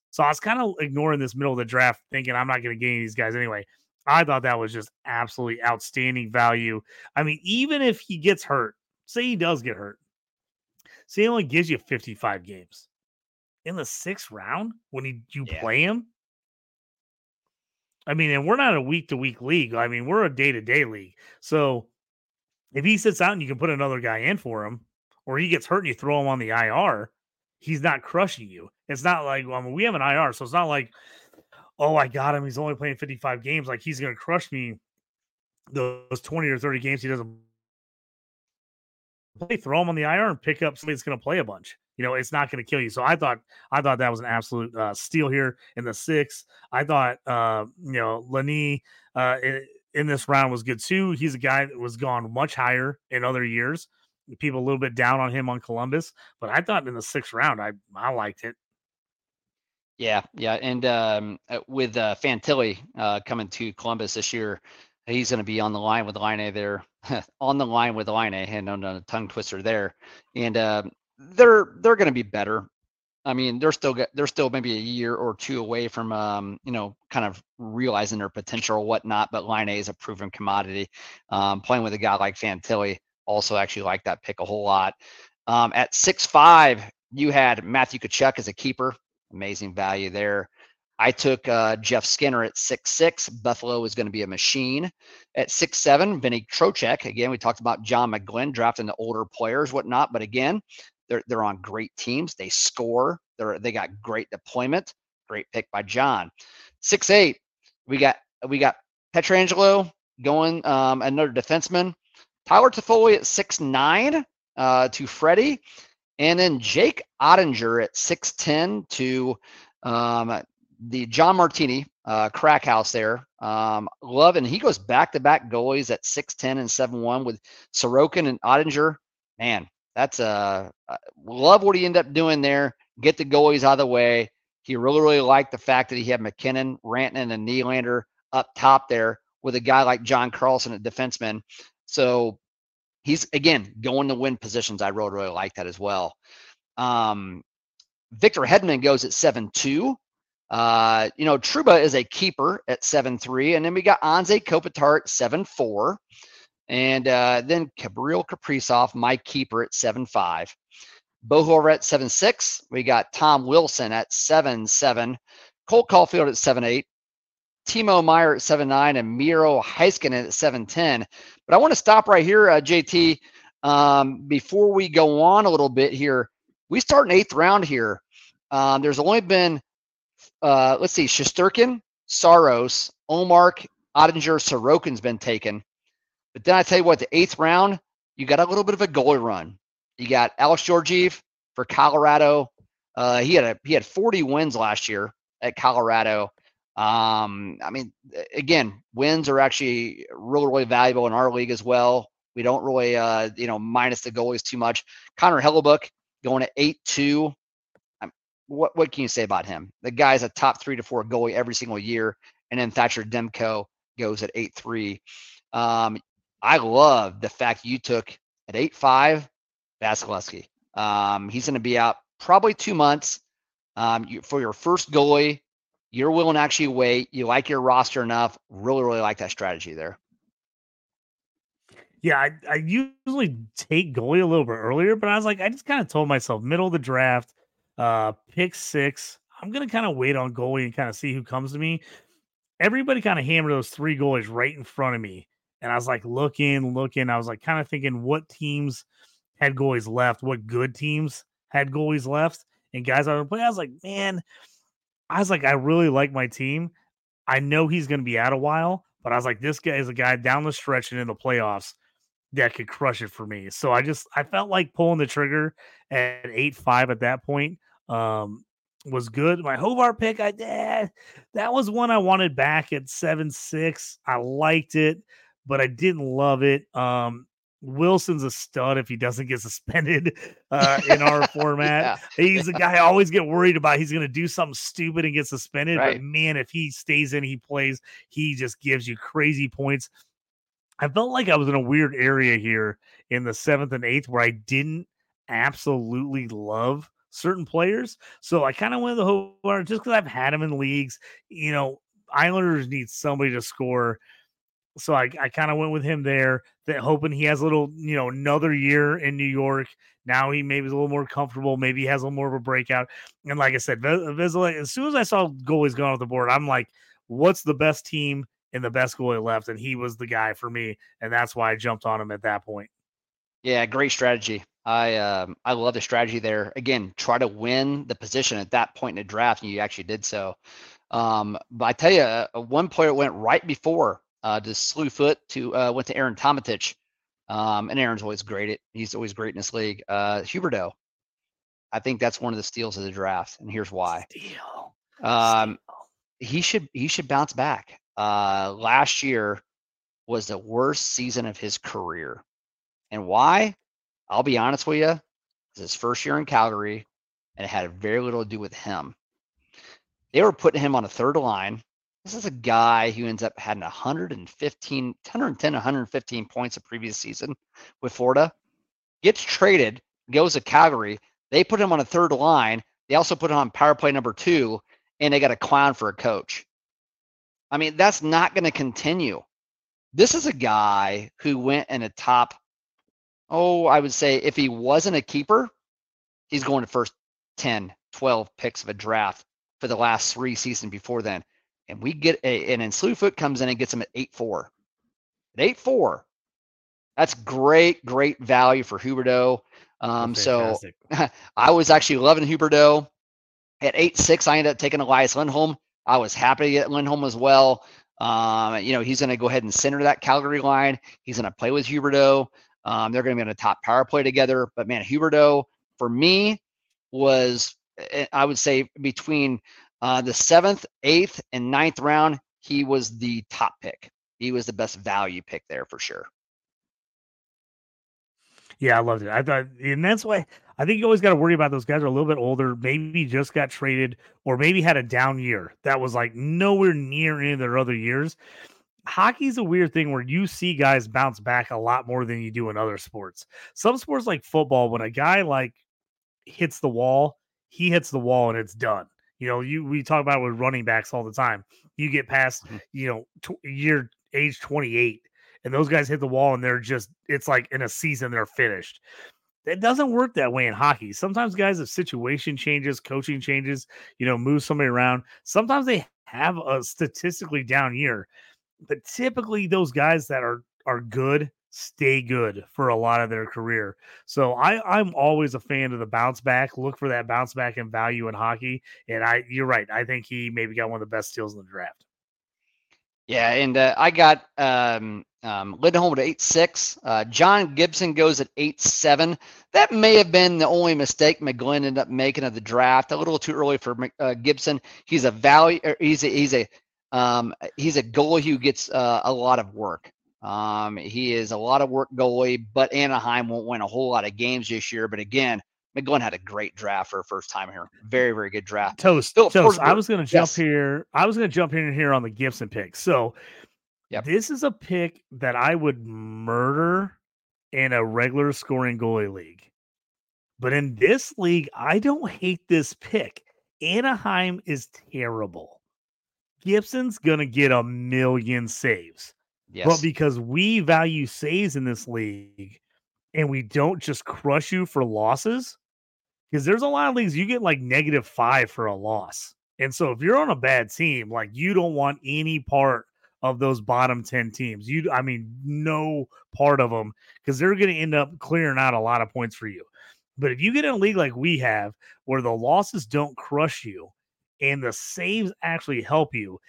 So I was kind of ignoring this middle of the draft, thinking I'm not going to gain these guys anyway. I thought that was just absolutely outstanding value. I mean, even if he gets hurt, say he does get hurt, say he only gives you 55 games in the sixth round when he, you yeah. play him. I mean, and we're not a week to week league. I mean, we're a day to day league. So if he sits out and you can put another guy in for him, or he gets hurt and you throw him on the IR, he's not crushing you. It's not like I mean, we have an IR, so it's not like, oh, I got him. He's only playing 55 games. Like he's going to crush me those 20 or 30 games he doesn't play. Throw him on the IR and pick up somebody that's going to play a bunch you know it's not going to kill you. So I thought I thought that was an absolute uh, steal here in the six. I thought uh, you know Laine uh, in, this round was good too. He's a guy that was gone much higher in other years. People a little bit down on him on Columbus, but I thought in the sixth round I I liked it. Yeah, yeah, and um, uh, with uh, Fantilli uh, coming to Columbus this year, he's going to be on the line with Laine there, on the line with Laine, and on a tongue twister there. And um, they're they're going to be better. I mean, they're still they're still maybe a year or two away from um, you know kind of realizing their potential or whatnot. But Laine is a proven commodity. Um, playing with a guy like Fantilli, also actually like that pick a whole lot. Um, at six five, you had Matthew Tkachuk as a keeper, amazing value there. I took uh, Jeff Skinner at six six. Buffalo is going to be a machine. At six seven, Vinny Trocheck. Again, we talked about John McGlynn drafting the older players, whatnot. But again, they're they're on great teams. They score. They're they got great deployment. Great pick by John. Six eight. We got we got Pietrangelo going. Um, another defenseman. Tyler Toffoli at six nine uh, to Freddie, and then Jake Oettinger at six ten to um, the John Martini uh, crack house there. Um, love and he goes back to back goalies at six ten and seven one with Sorokin and Oettinger. Man, that's uh, uh love what he ended up doing there. Get the goalies out of the way. He really, really liked the fact that he had MacKinnon, Rantanen, and Nylander up top there with a guy like John Carlson, a defenseman. So he's again going to win positions. I really, really like that as well. Um, Victor Hedman goes at seven two. Uh, you know, Trouba is a keeper at seven three, and then we got Anze Kopitar at seven four, and uh, then Gabriel Kaprizov, my keeper at seven five. Bo Horvat at seven six. We got Tom Wilson at seven seven. Cole Caufield at seven eight. Timo Meier at seven nine, and Miro Heiskanen at seven ten. But I want to stop right here, uh, JT. Um, before we go on a little bit here, we start an eighth round here. Um, there's only been, uh, let's see, Shesterkin, Saros, Omar, Oettinger, Sorokin's been taken. But then I tell you what, the eighth round, you got a little bit of a goalie run. You got Alex Georgiev for Colorado. Uh, he had a he had 40 wins last year at Colorado. Um, I mean, again, wins are actually really, really valuable in our league as well. We don't really, uh, you know, minus the goalies too much. Connor Hellebuyck going at eight two. What what can you say about him? The guy's a top three to four goalie every single year, and then Thatcher Demko goes at eight three. Um, I love the fact you took at eight five Vasilevskiy. Um, he's going to be out probably two months. Um, you, for your first goalie, you're willing to actually wait. You like your roster enough. Really, really like that strategy there. Yeah, I, I usually take goalie a little bit earlier, but I was like, I just kind of told myself middle of the draft, uh, pick six. I'm gonna kind of wait on goalie and kind of see who comes to me. Everybody kind of hammered those three goalies right in front of me, and I was like looking, looking. I was like kind of thinking what teams had goalies left, what good teams had goalies left, and guys I. I was like, man, I was like, I really like my team. I know he's going to be out a while, but I was like, this guy is a guy down the stretch and in the playoffs that could crush it for me. So I just I felt like pulling the trigger at eight five at that point um, was good. My Horvat pick, I eh, that was one I wanted back at seven six. I liked it, but I didn't love it. Um, Wilson's a stud if he doesn't get suspended uh, in our format. yeah. He's a guy I always get worried about. He's going to do something stupid and get suspended. Right. But man, if he stays in, he plays, he just gives you crazy points. I felt like I was in a weird area here in the seventh and eighth where I didn't absolutely love certain players. So I kind of went the whole just because I've had him in leagues. You know, Islanders need somebody to score so I, I kind of went with him there, that hoping he has a little, you know, another year in New York. Now he maybe is a little more comfortable. Maybe he has a little more of a breakout. And like I said, Vizela, as soon as I saw goalies going off the board, I'm like, what's the best team and the best goalie left? And he was the guy for me. And that's why I jumped on him at that point. Yeah, great strategy. I um, I love the strategy there. Again, try to win the position at that point in the draft, and you actually did so. Um, but I tell you, uh, one player went right before uh, to Slewfoot to uh, went to Aaron Tomatich. Um, and Aaron's always great. At, he's always great in this league. Uh, Huberdeau. I think that's one of the steals of the draft, and here's why. Steal. Um, Steal. he should he should bounce back. Uh, last year was the worst season of his career, and why? I'll be honest with you. It's his first year in Calgary, and it had very little to do with him. They were putting him on a third line this is a guy who ends up having 115, 110, 115 points a previous season with Florida. Gets traded, goes to Calgary. They put him on a third line. They also put him on power play number two, and they got a clown for a coach. I mean, that's not going to continue. This is a guy who went in a top, oh, I would say if he wasn't a keeper, he's going to first 10, 12 picks of a draft for the last three seasons before then and we get a, and then Slewfoot comes in and gets him at eight four. At eight four, that's great, great value for Huberdeau. Um, so I was actually loving Huberdeau. At eight six, I ended up taking Elias Lindholm. I was happy to get Lindholm as well. Um, you know, he's going to go ahead and center that Calgary line. He's going to play with Huberdeau. Um, they're going to be on a top power play together. But man, Huberdeau for me was, eh, I would say, between uh, the seventh, eighth, and ninth round, he was the top pick. He was the best value pick there for sure. Yeah, I loved it. I thought, and that's why I think you always got to worry about those guys are a little bit older, maybe just got traded, or maybe had a down year that was like nowhere near any of their other years. Hockey's a weird thing where you see guys bounce back a lot more than you do in other sports. Some sports like football, when a guy like hits the wall, he hits the wall and it's done. You know, you we talk about with running backs all the time. You get past, Mhm. you know, tw- year age 28 and those guys hit the wall and they're just it's like in a season they're finished. It doesn't work that way in hockey. Sometimes guys if situation changes, coaching changes, you know, move somebody around. Sometimes they have a statistically down year. But typically those guys that are are good stay good for a lot of their career. So I I'm always a fan of the bounce back. Look for that bounce back and value in hockey. And I you're right. I think he maybe got one of the best steals in the draft. Yeah, and uh, I got um, um, Lindholm at eight six. Uh, John Gibson goes at eight seven. That may have been the only mistake McGlynn ended up making of the draft. A little too early for uh, Gibson. He's a value. er, He's a he's a um, he's a goalie who gets uh, a lot of work. Um, he is a lot of work goalie, but Anaheim won't win a whole lot of games this year. But again, McGlynn had a great draft for a first time here. Very very good draft. Toast. Toast. I was going to jump Yes. here. I was going to jump in here on the Gibson pick. So, Yep. this is a pick that I would murder in a regular scoring goalie league. But in this league, I don't hate this pick. Anaheim is terrible. Gibson's going to get a million saves. Yes. But because we value saves in this league and we don't just crush you for losses, because there's a lot of leagues you get like negative five for a loss. And so if you're on a bad team, like you don't want any part of those bottom 10 teams. You, I mean, no part of them because they're going to end up clearing out a lot of points for you. But if you get in a league like we have where the losses don't crush you and the saves actually help you,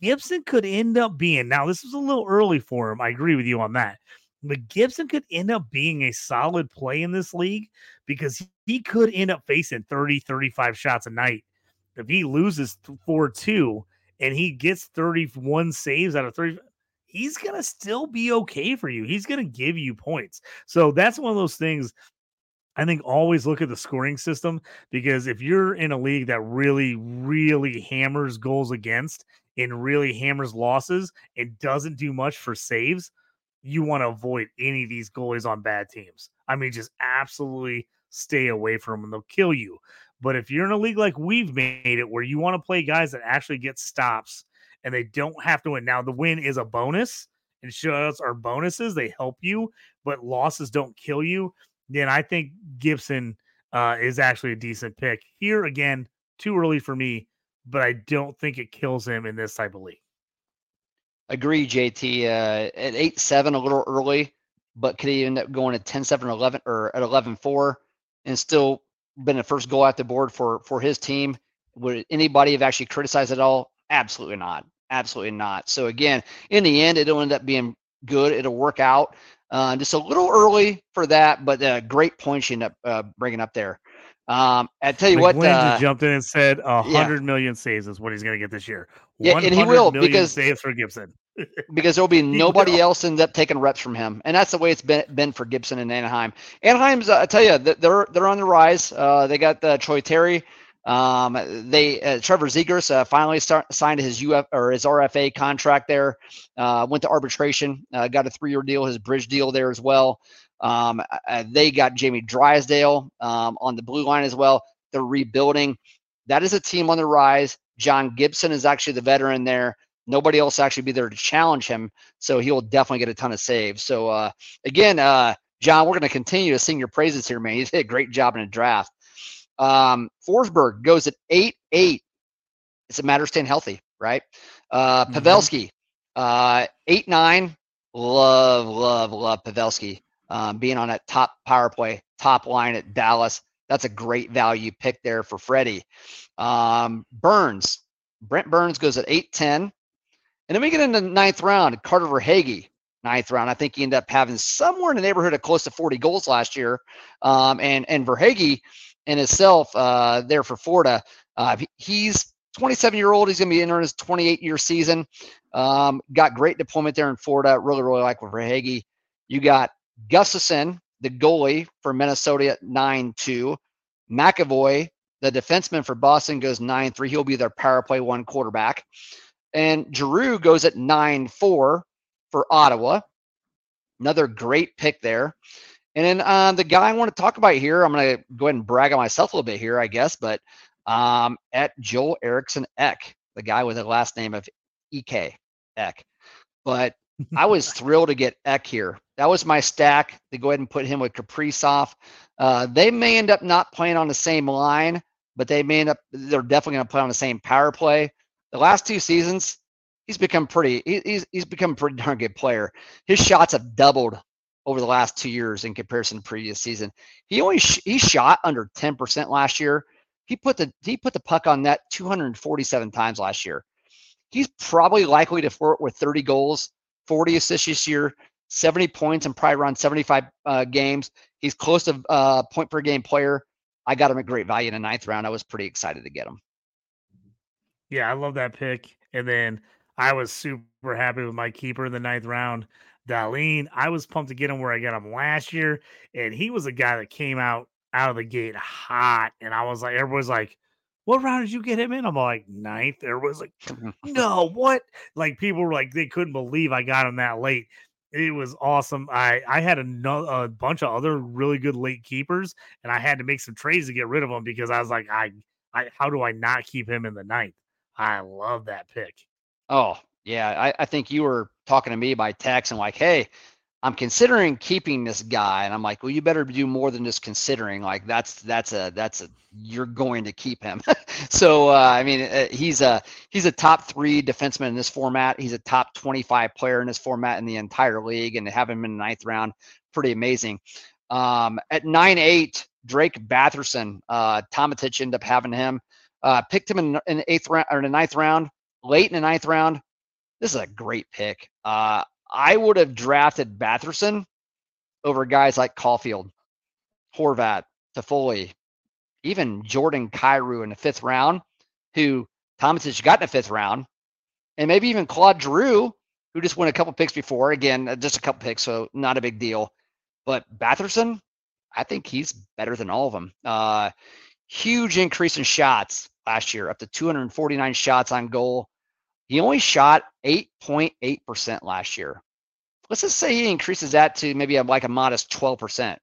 Gibson could end up being now, this was a little early for him. I agree with you on that. But Gibson could end up being a solid play in this league because he- could end up facing 30, 35 shots a night. If he loses 4 2 and he gets 31 saves out of 30, he's going to still be okay for you. He's going to give you points. So that's one of those things. I think always look at the scoring system because if you're in a league that really, really hammers goals against and really hammers losses and doesn't do much for saves, you want to avoid any of these goalies on bad teams. I mean, just absolutely stay away from them. They'll kill you. But if you're in a league like we've made it, where you want to play guys that actually get stops and they don't have to win. Now, the win is a bonus, and shutouts are bonuses. They help you, but losses don't kill you. Then I think Gibson uh, is actually a decent pick. Here again, too early for me, but I don't think it kills him in this type of league. Agree, JT. Uh, at eight seven, a little early, but could he end up going at 10 7 or 11 or at 11 4 and still been the first goal at the board for for his team? Would anybody have actually criticized it all? Absolutely not. Absolutely not. So again, in the end, it'll end up being good. It'll work out. Uh, just a little early for that, but uh, great points you end up uh, bringing up there. Um, I tell you what, McGlynn uh, jumped in and said a yeah. hundred million saves is what he's going to get this year. Yeah, and he will, because- saves for Gibson. because there'll be nobody else ends up taking reps from him, and that's the way it's been been for Gibson and Anaheim. Anaheim's, uh, I tell you, they're they're on the rise. Uh, they got uh, Troy Terry. Um, they uh, Trevor Zegras uh, finally start, signed his UF or his RFA contract there. Uh, went to arbitration, uh, got a three-year deal, his bridge deal there as well. Um, uh, they got Jamie Drysdale um, on the blue line as well. They're rebuilding. That is a team on the rise. John Gibson is actually the veteran there. Nobody else actually be there to challenge him, so he will definitely get a ton of saves. So uh, again, uh, John, we're going to continue to sing your praises here, man. You did a great job in the draft. Um, Forsberg goes at eight eight. It's a matter of staying healthy, right? Uh, Mhm. Pavelski, uh, eight nine. Love, love, love Pavelski um, being on that top power play, top line at Dallas. That's a great value pick there for Freddie. Um, Burns, Brent Burns goes at eight ten, and then we get into the ninth round. Carter Verhaeghe, ninth round. I think he ended up having somewhere in the neighborhood of close to 40 goals last year. Um, and and Verhaeghe in itself uh, there for Florida. Uh, he's 27 year old. He's going to be entering his 28 year season. Um, got great deployment there in Florida. Really, really like with Verhaeghe. You got Gustavsson, the goalie for Minnesota at 9 2. McAvoy, the defenseman for Boston, goes 9 3. He'll be their power play one quarterback. And Giroux goes at 9 4 for Ottawa. Another great pick there. And then uh, the guy I want to talk about here, I'm going to go ahead and brag on myself a little bit here, I guess, but um, at Joel Eriksson Ek, the guy with the last name of Ek, Ek. But I was thrilled to get Ek here. That was my stack to go ahead and put him with Kaprizov. Uh, they may end up not playing on the same line, but they may end up, they're definitely going to play on the same power play. The last two seasons, he's become pretty, he, he's, he's become a pretty darn good player. His shots have doubled over the last two years in comparison to previous season. He only, sh- he shot under 10% last year. He put the, he put the puck on net 247 times last year. He's probably likely to flirt with 30 goals, 40 assists this year, 70 points and probably around 75 uh, games. He's close to uh, point per game player. I got him at great value in the ninth round. I was pretty excited to get him. Yeah, I love that pick. And then I was super happy with my keeper in the ninth round, Dahlin. I was pumped to get him where I got him last year, and he was a guy that came out out of the gate hot. And I was like, everybody's like, "What round did you get him in?" I'm like, ninth. There was like, "No, what?" Like people were like, they couldn't believe I got him that late. It was awesome. I I had a, no, a bunch of other really good late keepers, and I had to make some trades to get rid of them because I was like, I, I how do I not keep him in the ninth? I love that pick. Oh, yeah. I, I think you were talking to me by text and like, hey, I'm considering keeping this guy. And I'm like, well, you better do more than just considering. Like that's that's a that's a you're going to keep him. so uh, I mean, uh, he's a he's a top three defenseman in this format. He's a top 25 player in this format in the entire league, and to have him in the ninth round, pretty amazing. Um, at nine eight, Drake Batherson, uh, Tomatich ended up having him. Uh, picked him in, in eighth round or in the ninth round, late in the ninth round. This is a great pick. Uh, I would have drafted Batherson over guys like Caufield, Horvat, Toffoli, even Jordan Kyrou in the fifth round, who Thomas has got in the fifth round, and maybe even Claude Giroux, who just won a couple picks before. Again, uh, just a couple picks, so not a big deal. But Batherson, I think he's better than all of them. Uh, huge increase in shots last year, up to 249 shots on goal. He only shot 8.8% last year. Let's just say he increases that to maybe like a modest 12%.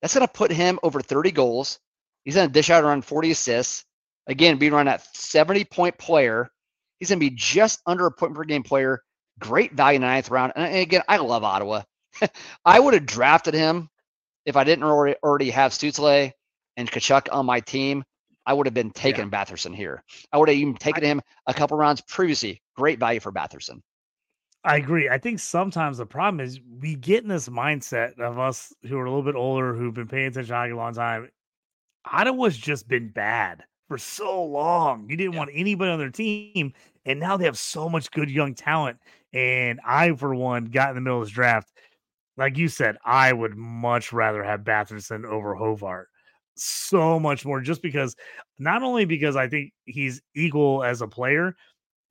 That's going to put him over 30 goals. He's going to dish out around 40 assists. Again, being around that 70 point player. He's going to be just under a point per game player. Great value in the ninth round. And again, I love Ottawa. I would have drafted him if I didn't already, have Stutzle and Tkachuk on my team. I would have been taking yeah. Batherson here. I would have even taken him a couple rounds previously. Great value for Batherson. I agree. I think sometimes the problem is we get in this mindset of us who are a little bit older, who've been paying attention to hockey a long time. Ottawa's just been bad for so long. You didn't yeah. want anybody on their team, and now they have so much good young talent. And I, for one, got in the middle of this draft. Like you said, I would much rather have Batherson over Horvat so much more just because not only because I think he's equal as a player,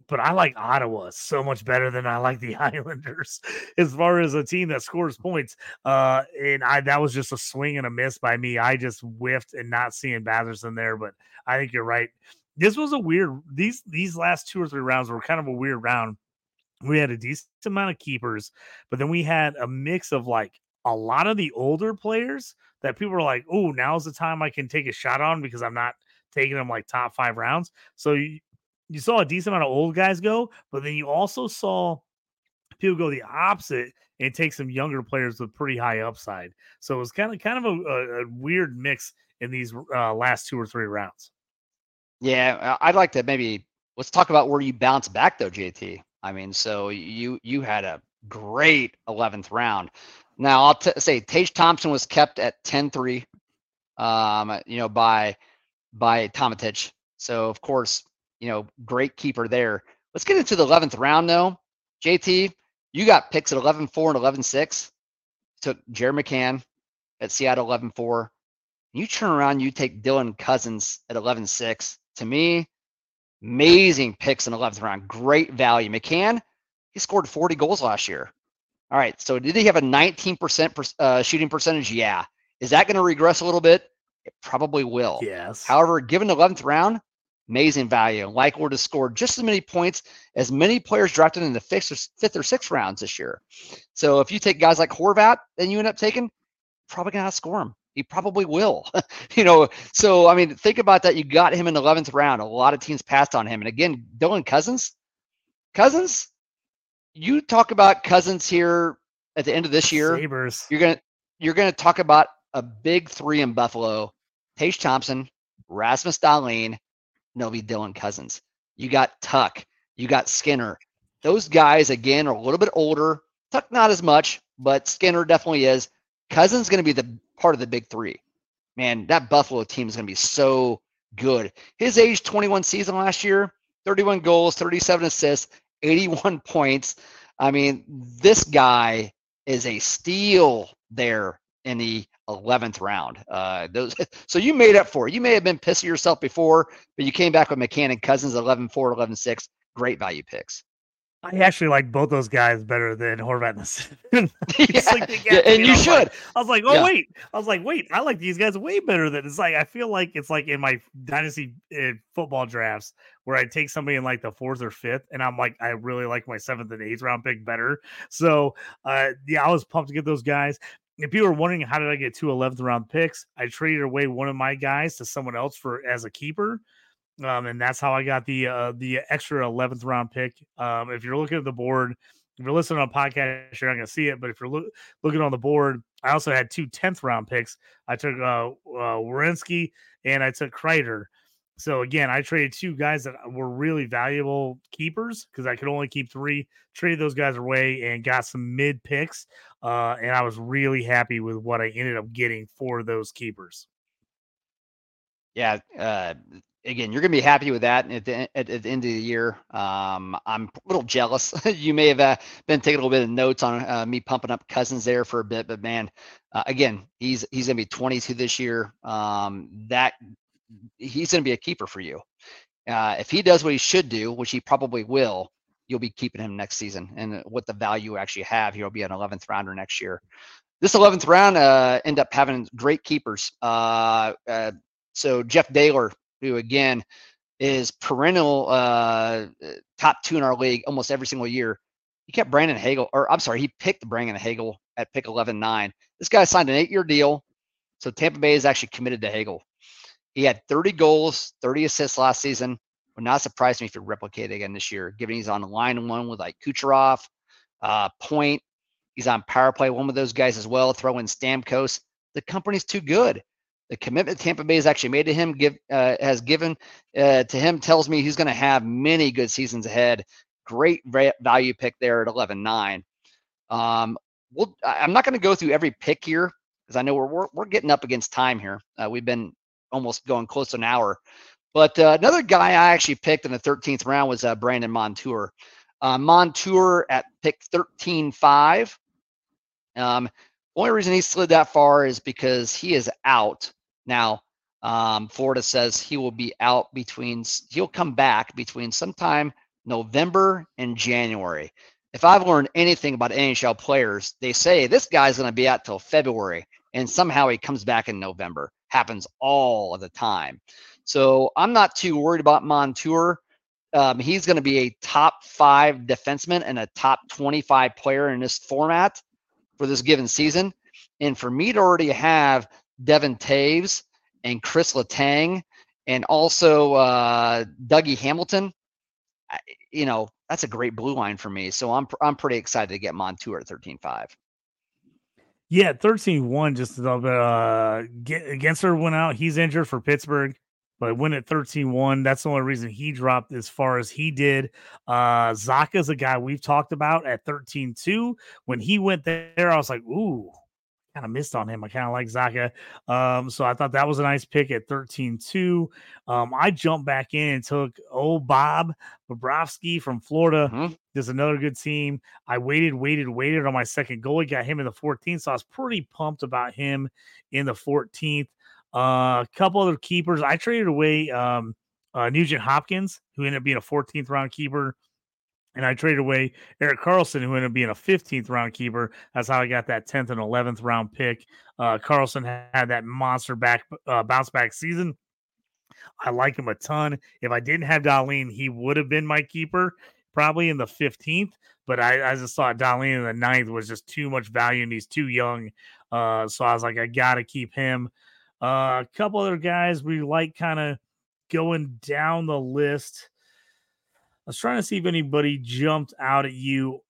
but I like Ottawa so much better than I like the Islanders as far as a team that scores points. Uh, and I that was just a swing and a miss by me. I just whiffed and not seeing Batherson there, but I think you're right. This was a weird these these last two or three rounds were kind of a weird round. We had a decent amount of keepers, but then we had a mix of like a lot of the older players that people are like, oh, now's the time I can take a shot on because I'm not taking them like top five rounds. So you, you saw a decent amount of old guys go, but then you also saw people go the opposite and take some younger players with pretty high upside. So it was kind of kind of a, a, a weird mix in these uh, last two or three rounds. Yeah, I'd like to maybe let's talk about where you bounce back though, JT. I mean, so you you had a great 11th round. Now I'll t- say Tage Thompson was kept at 10-3, um, you know, by by Tomatich. So of course, you know, great keeper there. Let's get into the 11th round though. JT, you got picks at 11-4 and 11-6. Took Jared McCann at Seattle 11-4. You turn around, you take Dylan Cozens at 11-6. To me, amazing picks in 11th round. Great value. McCann, he scored 40 goals last year. All right. So did he have a 19% uh, shooting percentage? Yeah. Is that going to regress a little bit? It probably will. Yes. However, given the 11th round, amazing value. Like would have scored just as many points as many players drafted in the fifth or, fifth or sixth rounds this year. So if you take guys like Horvat, then you end up taking, probably gonna outscore him. He probably will. you know, so I mean, think about that. You got him in the 11th round. A lot of teams passed on him. And again, Dylan Cozens, Cozens, you talk about Cozens here at the end of this year. Sabres. You're gonna you're gonna talk about a big three in Buffalo: Tage Thompson, Rasmus Dahlin, Novi Dylan Cozens. You got Tuch. You got Skinner. Those guys again are a little bit older. Tuch not as much, but Skinner definitely is. Cozens going to be the part of the big three. Man, that Buffalo team is going to be so good. His age 21 season last year, 31 goals, 37 assists, 81 points. I mean, this guy is a steal there in the 11th round. Uh, those, so you made up for it. You may have been pissing yourself before, but you came back with McCann and Cozens 11 4, 11 6. Great value picks. I actually like both those guys better than Horvat and yeah, like yeah, and you should. Like, I was like, oh yeah. wait. I was like, wait. I like these guys way better than it's like. I feel like it's like in my dynasty uh, football drafts where I take somebody in like the fourth or fifth, and I'm like, I really like my seventh and eighth round pick better. So, uh, yeah, I was pumped to get those guys. If you were wondering how did I get two 11th round picks, I traded away one of my guys to someone else for as a keeper. Um, and that's how I got the uh, the extra 11th round pick. Um, if you're looking at the board, if you're listening on a podcast, you're not going to see it. But if you're lo- looking on the board, I also had two 10th round picks. I took uh, uh Werenski and I took Kreider. So again, I traded two guys that were really valuable keepers because I could only keep three. Traded those guys away and got some mid picks, uh, and I was really happy with what I ended up getting for those keepers. Yeah, uh, again, you're going to be happy with that at the, at, at the end of the year. Um, I'm a little jealous. you may have uh, been taking a little bit of notes on uh, me pumping up Cozens there for a bit, but man, uh, again, he's he's going to be 22 this year. Um, that he's going to be a keeper for you. Uh, if he does what he should do, which he probably will, you'll be keeping him next season. And what the value actually have, he'll be an 11th rounder next year. This 11th round uh, end up having great keepers. Uh, uh, so Jeff Daylor who again is perennial uh, top two in our league almost every single year. He kept Brandon Hagel, or I'm sorry, he picked Brandon Hagel at pick 11 9. This guy signed an eight year deal. So Tampa Bay is actually committed to Hagel. He had 30 goals, 30 assists last season. Would not surprise me if he replicated again this year, given he's on line one with like Kucherov, uh, Point. He's on power play, one of those guys as well. Throw in Stamkos. The company's too good the commitment Tampa Bay has actually made to him give uh, has given uh, to him tells me he's going to have many good seasons ahead. Great value pick there at 11-9. Um, we'll, I'm not going to go through every pick here because I know we're, we're, we're getting up against time here. Uh, we've been almost going close to an hour. But uh, another guy I actually picked in the 13th round was uh, Brandon Montour. Uh, Montour at pick 13-5. Um, only reason he slid that far is because he is out now, um, Florida says he will be out between, he'll come back between sometime November and January. If I've learned anything about NHL players, they say this guy's going to be out till February, and somehow he comes back in November. Happens all of the time. So I'm not too worried about Montour. Um, he's going to be a top five defenseman and a top 25 player in this format for this given season. And for me to already have Devon Toews and Chris Letang and also uh, Dougie Hamilton, you know, that's a great blue line for me. So I'm I'm pretty excited to get Montour at 13-5. Yeah, 13-1 just a little bit uh Guentzel went out. He's injured for Pittsburgh, but went at 13-1. That's the only reason he dropped as far as he did. Uh Zacha's a guy we've talked about at 13-2. When he went there, I was like, ooh, kind of missed on him. I kind of like Zacha. Um, so I thought that was a nice pick at 13 2. Um, I jumped back in and took old Bob Bobrovsky from Florida. Mm-hmm. There's another good team. I waited, waited, waited on my second goalie, got him in the 14th. So I was pretty pumped about him in the 14th. Uh, a couple other keepers. I traded away um, uh, Nugent Hopkins, who ended up being a 14th round keeper and I traded away Erik Karlsson, who ended up being a 15th round keeper. That's how I got that 10th and 11th round pick. Uh, Karlsson had that monster back uh, bounce back season. I like him a ton. If I didn't have Dahlin, he would have been my keeper, probably in the 15th. But I, I just thought Dahlin in the ninth was just too much value, and he's too young. Uh, so I was like, I got to keep him. Uh, a couple other guys we like kind of going down the list. I was trying to see if anybody jumped out at you.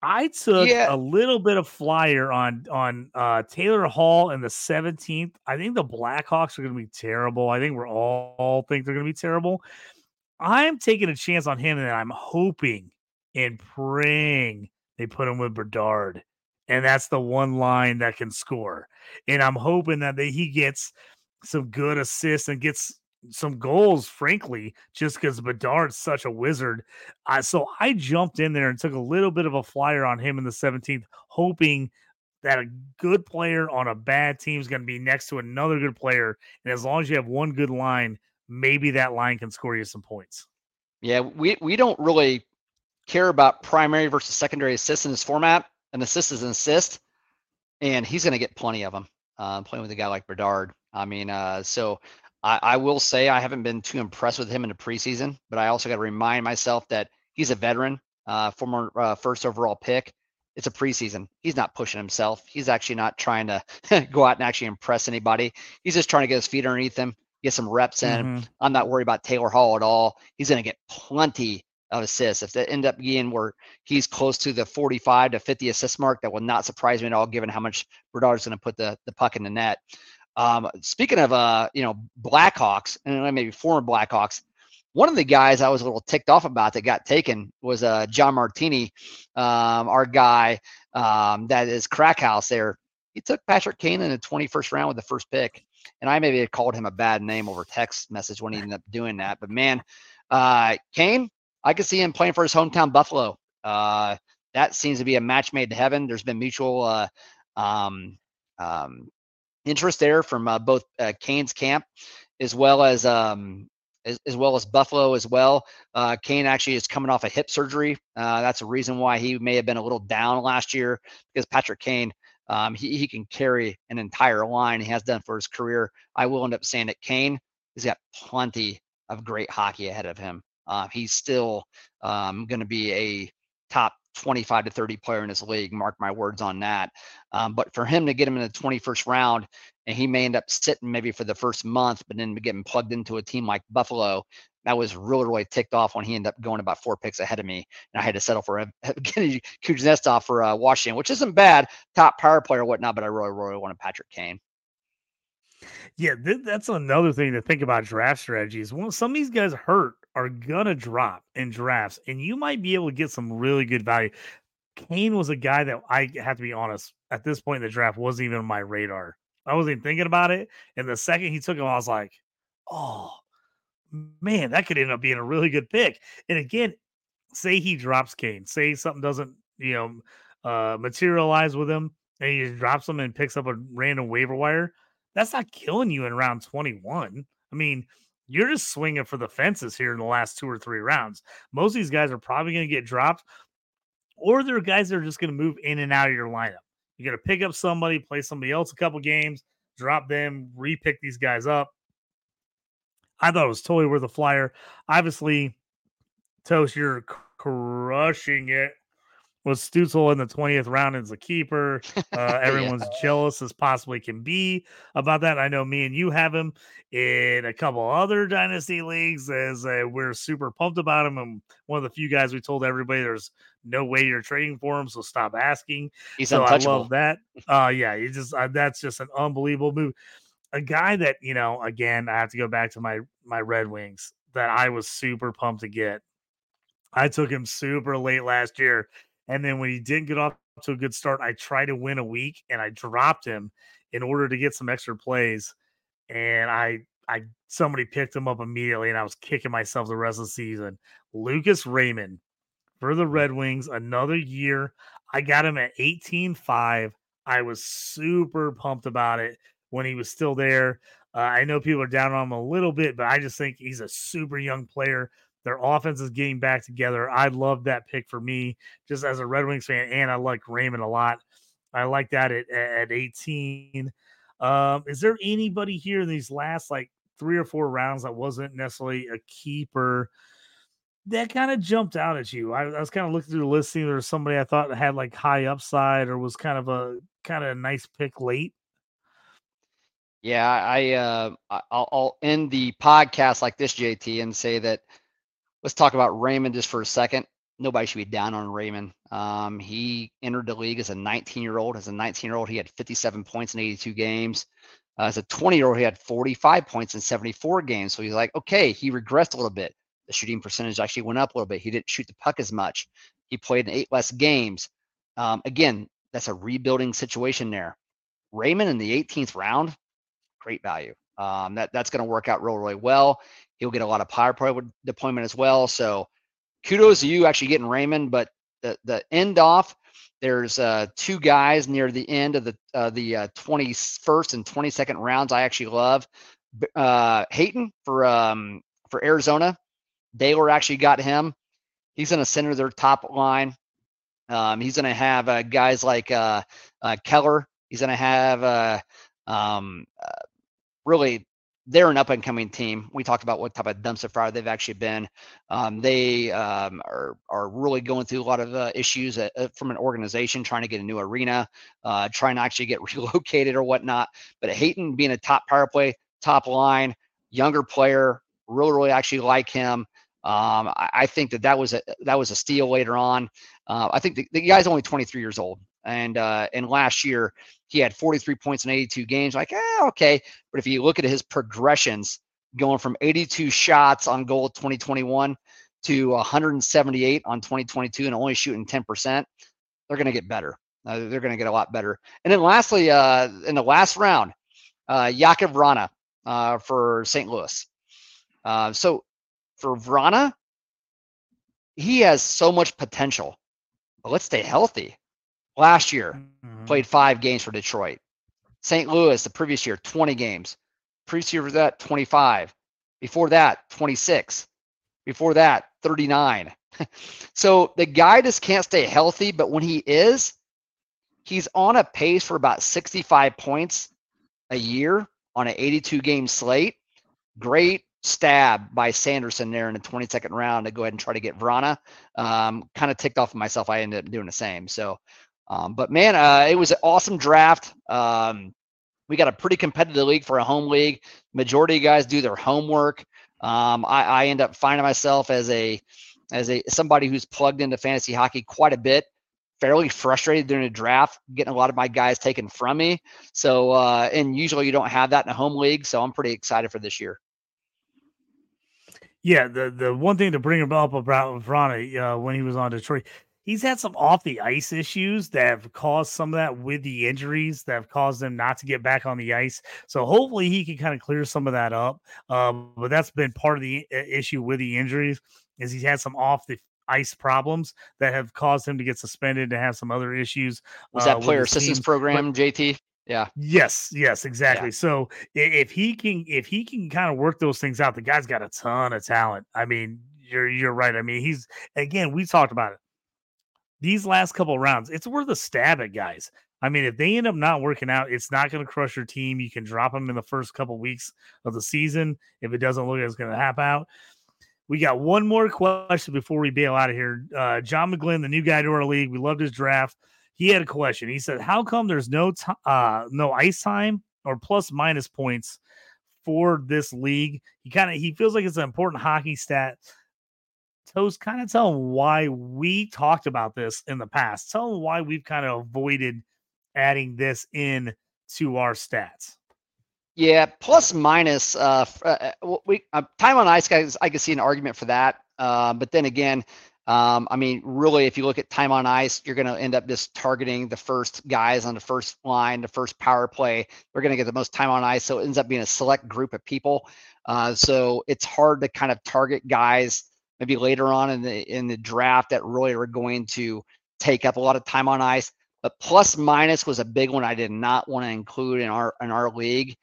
I took Yeah. a little bit of flyer on on uh, Taylor Hall in the 17th. I think the Blackhawks are going to be terrible. I think we're all, all think they're going to be terrible. I'm taking a chance on him, and I'm hoping and praying they put him with Bedard, and that's the one line that can score. And I'm hoping that they, he gets some good assists and gets some goals, frankly, just because Bedard's such a wizard. Uh, so I jumped in there and took a little bit of a flyer on him in the 17th, hoping that a good player on a bad team is going to be next to another good player. And as long as you have one good line, maybe that line can score you some points. Yeah, we we don't really care about primary versus secondary assists in this format. An assist is an assist, and he's going to get plenty of them uh, playing with a guy like Bedard. I mean, uh, so I, I will say I haven't been too impressed with him in the preseason, but I also got to remind myself that he's a veteran, uh, former uh, first overall pick. It's a preseason. He's not pushing himself. He's actually not trying to go out and actually impress anybody. He's just trying to get his feet underneath him, get some reps in. Mhm. I'm not worried about Taylor Hall at all. He's going to get plenty of assists. If they end up being where he's close to the 45 to 50 assist mark, that will not surprise me at all, given how much Bedard's going to put the, the puck in the net. Um, speaking of, uh, you know, Blackhawks and maybe former Blackhawks, one of the guys I was a little ticked off about that got taken was uh, John Martini, um, our guy um, that is crack house there. He took Patrick Kane in the 21st round with the first pick and I maybe had called him a bad name over text message when he ended up doing that. But man, uh, Kane, I could see him playing for his hometown Buffalo. Uh, that seems to be a match made to heaven. There's been mutual uh, um, um, interest there from uh, both uh, Kane's camp as well as um, as, as well as Buffalo as well. Uh, Kane actually is coming off a hip surgery. Uh, that's a reason why he may have been a little down last year because Patrick Kane um, he, he can carry an entire line. He has done for his career. I will end up saying that Kane he's got plenty of great hockey ahead of him. Uh, he's still um, going to be a top 25 to 30 player in this league. Mark my words on that. Um, but for him to get him in the 21st round, and he may end up sitting maybe for the first month, but then getting plugged into a team like Buffalo, that was really, really ticked off when he ended up going about four picks ahead of me. And I had to settle for Evgeny Kuznetsov for uh, Washington, which isn't bad, top power player or whatnot, but I really, really wanted Patrick Kane. Yeah, th- that's another thing to think about draft strategies. Well, some of these guys hurt are gonna drop in drafts, and you might be able to get some really good value. Kane was a guy that I have to be honest at this point in the draft wasn't even on my radar. I wasn't even thinking about it, and the second he took him, I was like, "Oh man, that could end up being a really good pick." And again, say he drops Kane, say something doesn't you know uh, materialize with him, and he just drops him and picks up a random waiver wire that's not killing you in round 21. I mean, you're just swinging for the fences here in the last two or three rounds. Most of these guys are probably going to get dropped, or they're guys that are just going to move in and out of your lineup. You're going to pick up somebody, play somebody else a couple games, drop them, repick these guys up. I thought it was totally worth a flyer. Obviously, Toast, you're crushing it with Stützle in the 20th round as a keeper. Uh, everyone's jealous as possibly can be about that. I know me and you have him in a couple other dynasty leagues as uh, we're super pumped about him. And one of the few guys we told everybody there's no way you're trading for him, so stop asking. He's so I love that. Uh, yeah, he just uh, that's just an unbelievable move. A guy that you know, again, I have to go back to my my Red Wings that I was super pumped to get. I took him super late last year, and then when he didn't get off to a good start, I tried to win a week and I dropped him in order to get some extra plays. And I I somebody picked him up immediately, and I was kicking myself the rest of the season. Lucas Raymond for the Red Wings, another year. I got him at 18-5. I was super pumped about it when he was still there. Uh, I know people are down on him a little bit, but I just think he's a super young player. Their offense is getting back together. I love that pick for me, just as a Red Wings fan, and I like Raymond a lot. I like that at, at 18. Um, is there anybody here in these last like three or four rounds that wasn't necessarily a keeper? that kind of jumped out at you. I, I was kind of looking through the list, seeing there was somebody I thought had like high upside or was kind of a kind of a nice pick late. Yeah, I uh, I'll, I'll end the podcast like this, JT, and say that let's talk about Raymond just for a second. Nobody should be down on Raymond. Um, he entered the league as a 19 year old. As a 19 year old, he had 57 points in 82 games. Uh, as a 20 year old, he had 45 points in 74 games. So he's like, okay, he regressed a little bit. The shooting percentage actually went up a little bit. He didn't shoot the puck as much. He played in eight less games. Um, again, that's a rebuilding situation there. Raymond in the 18th round, great value. Um, that that's going to work out really really well. He'll get a lot of power deployment as well. So kudos to you actually getting Raymond. But the the end off, there's uh, two guys near the end of the uh, the uh, 21st and 22nd rounds. I actually love uh, Hayton for um, for Arizona. Baylor actually got him. He's going to center their top line. Um, he's going to have uh, guys like uh, uh, Keller. He's going to have uh, um, uh, really they're an up and coming team. We talked about what type of dumpster fire they've actually been. Um, they um, are are really going through a lot of uh, issues uh, uh from an organization trying to get a new arena, uh, trying to actually get relocated or whatnot. But Hayton being a top power play, top line, younger player, really really actually like him. Um, I, I, think that that was a that was a steal later on. Uh, I think the, the guy's only 23 years old, and uh, and last year he had 43 points in 82 games. Like, eh, okay. But if you look at his progressions, going from 82 shots on goal 2021 to 178 on 2022 and only shooting 10%, they're going to get better. Uh, they're going to get a lot better. And then lastly, uh, in the last round, uh, Jakub Vrana uh, for St. Louis. Uh, so for Vrana, he has so much potential. But let's stay healthy last year mm-hmm. played five games for Detroit. St. Louis the previous year 20 games. Previous year was that 25. Before that 26. Before that 39. so the guy just can't stay healthy, but when he is, he's on a pace for about 65 points a year on an 82 game slate. Great stab by Sanderson there in the 22nd round to go ahead and try to get Vrana. Um, kind of ticked off myself. I ended up doing the same. So um, but man, uh, it was an awesome draft. Um, we got a pretty competitive league for a home league. Majority of guys do their homework. Um, I, I end up finding myself as a as a somebody who's plugged into fantasy hockey quite a bit. Fairly frustrated during the draft, getting a lot of my guys taken from me. So, uh, and usually you don't have that in a home league. So I'm pretty excited for this year. Yeah, the the one thing to bring up about Vrana uh, when he was on Detroit, he's had some off the ice issues that have caused some of that with the injuries that have caused him not to get back on the ice. So hopefully he can kind of clear some of that up. Um, but that's been part of the uh, issue with the injuries is he's had some off the ice problems that have caused him to get suspended and have some other issues. Was that uh, player assistance team. program, but, JT? Yeah. Yes. Yes. Exactly. Yeah. So if he can, if he can kind of work those things out, the guy's got a ton of talent. I mean, you're you're right. I mean, he's again, we talked about it these last couple rounds, it's worth a stab at guys. I mean, if they end up not working out, it's not going to crush your team. You can drop them in the first couple weeks of the season if it doesn't look like it's going to happen out. We got one more question before we bail out of here. Uh, John McGlynn, the new guy to our league, we loved his draft. He had a question. He said, "How come there's no t- uh, no ice time or plus minus points for this league?" He kind of he feels like it's an important hockey stat Toast, kind of tell them why we talked about this in the past. Tell them why we've kind of avoided adding this in to our stats. Yeah, plus minus. Uh, uh, uh we uh, time on ice, guys. I can see an argument for that. Uh, but then again, um, I mean, really, if you look at time on ice, you're going to end up just targeting the first guys on the first line, the first power play. They're going to get the most time on ice, so it ends up being a select group of people. Uh, so it's hard to kind of target guys maybe later on in the in the draft that really are going to take up a lot of time on ice. But plus minus was a big one I did not want to include in our in our league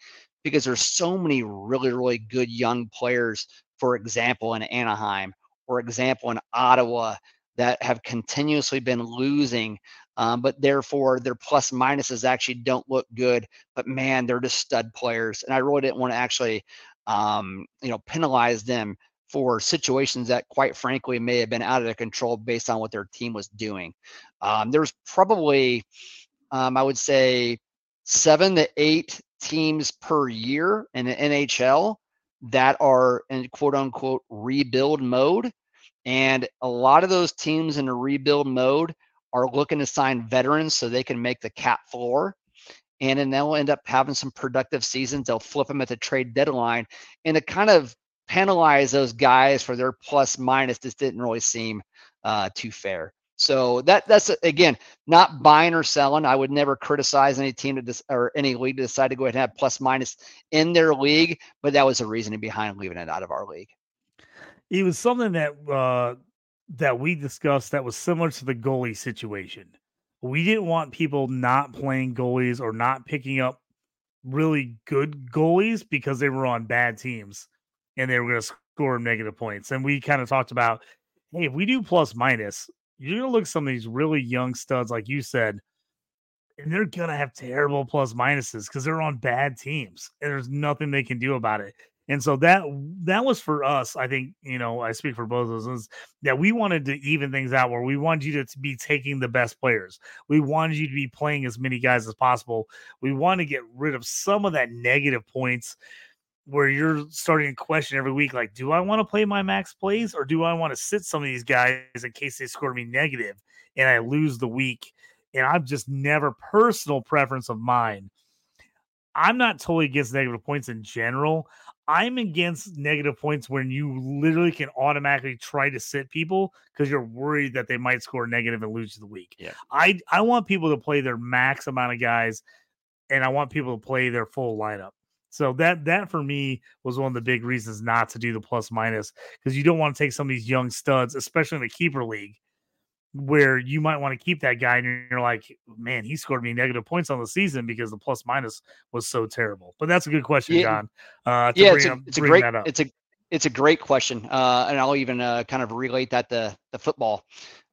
because there's so many really really good young players. For example, in Anaheim, or example in Ottawa, that have continuously been losing. Um, but therefore, their plus minuses actually don't look good. But man, they're just stud players, and I really didn't want to actually, um, you know, penalize them for situations that, quite frankly, may have been out of control based on what their team was doing. Um, there's probably, um, I would say, seven to eight teams per year in the NHL that are in quote unquote rebuild mode. And a lot of those teams in a rebuild mode are looking to sign veterans so they can make the cap floor. And then they'll end up having some productive seasons. They'll flip them at the trade deadline. And it kind of penalize those guys for their plus minus just didn't really seem uh, too fair. So that that's again not buying or selling. I would never criticize any team to dis, or any league to decide to go ahead and have plus minus in their league, but that was the reasoning behind leaving it out of our league. It was something that uh, that we discussed that was similar to the goalie situation. We didn't want people not playing goalies or not picking up really good goalies because they were on bad teams and they were going to score negative points. And we kind of talked about, hey, if we do plus minus, you're going to look at some of these really young studs, like you said, and they're going to have terrible plus minuses because they're on bad teams and there's nothing they can do about it. And so that that was for us. I think you know I speak for both of us. That we wanted to even things out where we wanted you to be taking the best players. We wanted you to be playing as many guys as possible. We want to get rid of some of that negative points where you're starting to question every week, like, do I want to play my max plays or do I want to sit some of these guys in case they score me negative and I lose the week? And I've just never personal preference of mine. I'm not totally against negative points in general. I'm against negative points when you literally can automatically try to sit people because you're worried that they might score negative and lose the week. Yeah. I I want people to play their max amount of guys and I want people to play their full lineup. So that that for me was one of the big reasons not to do the plus minus because you don't want to take some of these young studs, especially in the keeper league, where you might want to keep that guy and you're like, man, he scored me negative points on the season because the plus minus was so terrible. But that's a good question, yeah, John. Uh, yeah, it's a, up, it's a great it's a it's a great question, uh, and I'll even uh, kind of relate that to the football.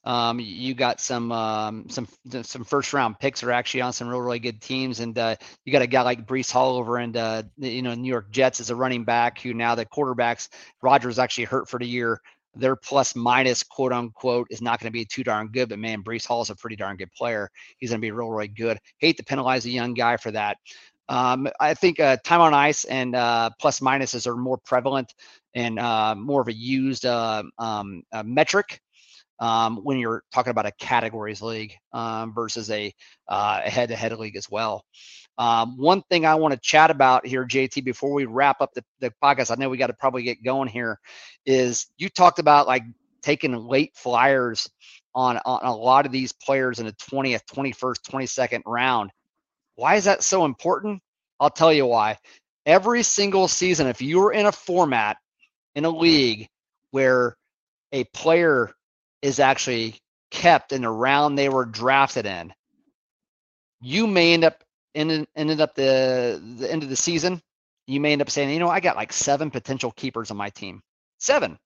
Um, you got some um, some some first round picks are actually on some real really good teams, and uh, you got a guy like Breece Hall over and uh, you know New York Jets as a running back who now the quarterbacks Rodgers actually hurt for the year. Their plus minus quote unquote is not going to be too darn good, but man, Breece Hall is a pretty darn good player. He's going to be real really good. Hate to penalize a young guy for that. Um, I think uh, time on ice and uh, plus minuses are more prevalent and uh, more of a used uh, um, metric um, when you're talking about a categories league um, versus a, uh, head-to-head league as well. Um, one thing I want to chat about here, JT, before we wrap up the, the podcast, I know we got to probably get going here, is you talked about like taking late flyers on, on a lot of these players in the 20th, 21st, 22nd round. Why is that so important? I'll tell you why. Every single season, if you're in a format in a league where a player is actually kept in the round they were drafted in, you may end up ended, ended up the, the end of the season. You may end up saying, you know, I got like seven potential keepers on my team. Seven.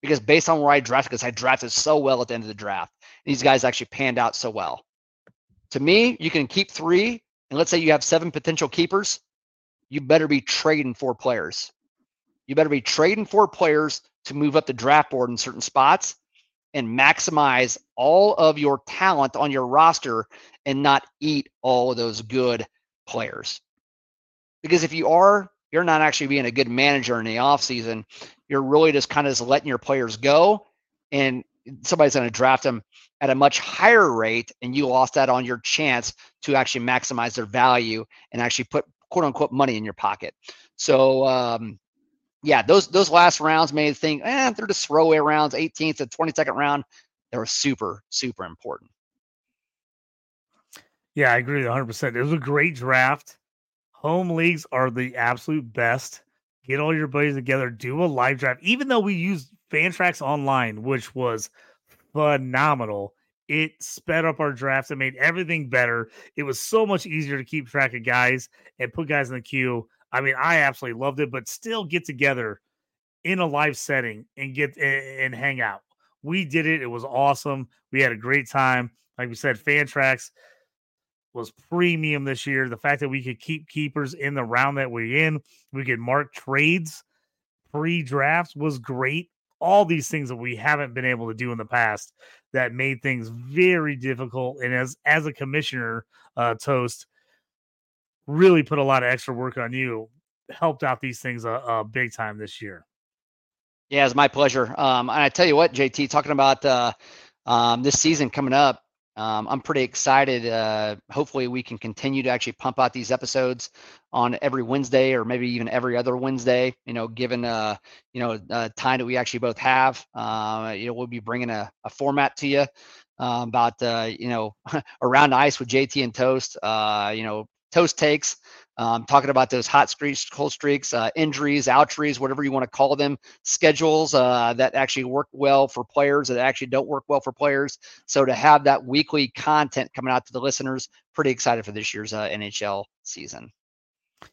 Because based on where I drafted, because I drafted so well at the end of the draft, these guys actually panned out so well. To me, you can keep three, and let's say you have seven potential keepers, you better be trading four players. You better be trading four players to move up the draft board in certain spots and maximize all of your talent on your roster and not eat all of those good players. Because if you are, you're not actually being a good manager in the offseason. You're really just kind of just letting your players go and somebody's going to draft them at a much higher rate and you lost that on your chance to actually maximize their value and actually put quote unquote money in your pocket. So um, yeah, those those last rounds made think, eh, they're just throwaway rounds, 18th to 22nd round. They were super, super important. Yeah, I agree 100%. It was a great draft. Home leagues are the absolute best. Get all your buddies together, do a live draft. Even though we used Fantrax Online, which was phenomenal, it sped up our drafts and made everything better. It was so much easier to keep track of guys and put guys in the queue. I mean, I absolutely loved it, but still get together in a live setting and get and hang out. We did it. It was awesome. We had a great time. Like we said, Fantrax was premium this year. The fact that we could keep keepers in the round that we're in, we could mark trades pre drafts was great. All these things that we haven't been able to do in the past that made things very difficult. And as as a commissioner, uh, Toast really put a lot of extra work on you, helped out these things a, uh big time this year. Yeah, it's my pleasure. Um, and I tell you what, JT, talking about uh, um, this season coming up, um, I'm pretty excited. Uh, hopefully, we can continue to actually pump out these episodes on every Wednesday or maybe even every other Wednesday. You know, given uh, you know uh, time that we actually both have, uh, you know, we'll be bringing a, a format to you uh, about uh, you know around ice with JT and Toast. Uh, you know, Toast takes um, talking about those hot streaks, cold streaks, uh, injuries, outries, whatever you want to call them, schedules uh, that actually work well for players that actually don't work well for players. So to have that weekly content coming out to the listeners, pretty excited for this year's uh, NHL season.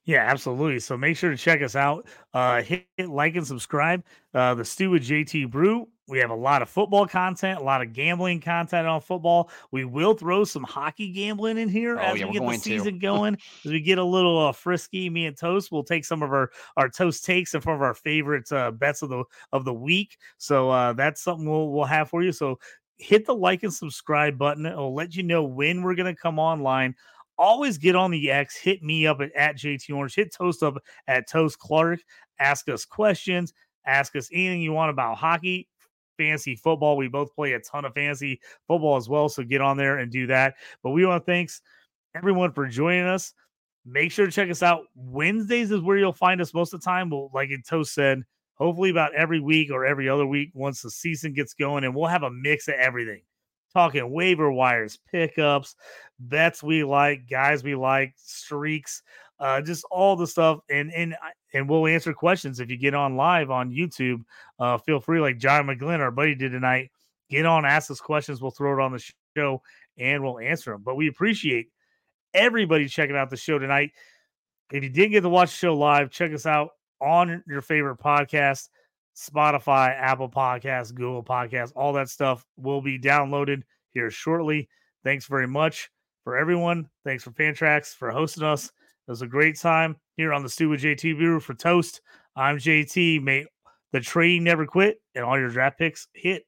Yeah, absolutely. So make sure to check us out. Uh, hit, hit like and subscribe. Uh, the Stew with JT Brew. We have a lot of football content, a lot of gambling content on football. We will throw some hockey gambling in here Oh, as yeah, we get the going to. season going. as we get a little uh, frisky, me and Toast, we'll take some of our our Toast takes and some of our favorite uh, bets of the of the week. So uh, that's something we'll we'll have for you. So hit the like and subscribe button. It'll let you know when we're gonna come online always get on the X, hit me up at, at JT Orange, hit Toast up at Toast Clark, ask us questions, ask us anything you want about hockey, fantasy football. We both play a ton of fantasy football as well. So get on there and do that. But we want to thanks everyone for joining us. Make sure to check us out. Wednesdays is where you'll find us most of the time. Well, like Toast said, hopefully about every week or every other week once the season gets going, and we'll have a mix of everything talking waiver wires, pickups, bets we like, guys we like, streaks, uh, just all the stuff. And and and we'll answer questions if you get on live on YouTube. Uh, feel free, like John McGlynn, our buddy, did tonight. Get on, ask us questions. We'll throw it on the show and we'll answer them. But we appreciate everybody checking out the show tonight. If you didn't get to watch the show live, check us out on your favorite podcast. Spotify, Apple Podcasts, Google Podcasts, all that stuff will be downloaded here shortly. Thanks very much for everyone. Thanks for Fantrax for hosting us. It was a great time here on the Stew with JT Brew for Toast. I'm JT. May the trading never quit and all your draft picks hit.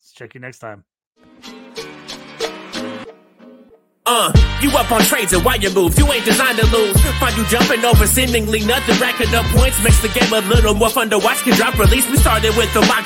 Let's check you next time. Uh, you up on trades and why you move? You ain't designed to lose. Find you jumping over seemingly nothing, racking up points makes the game a little more fun to watch. Can drop release. We started with the mock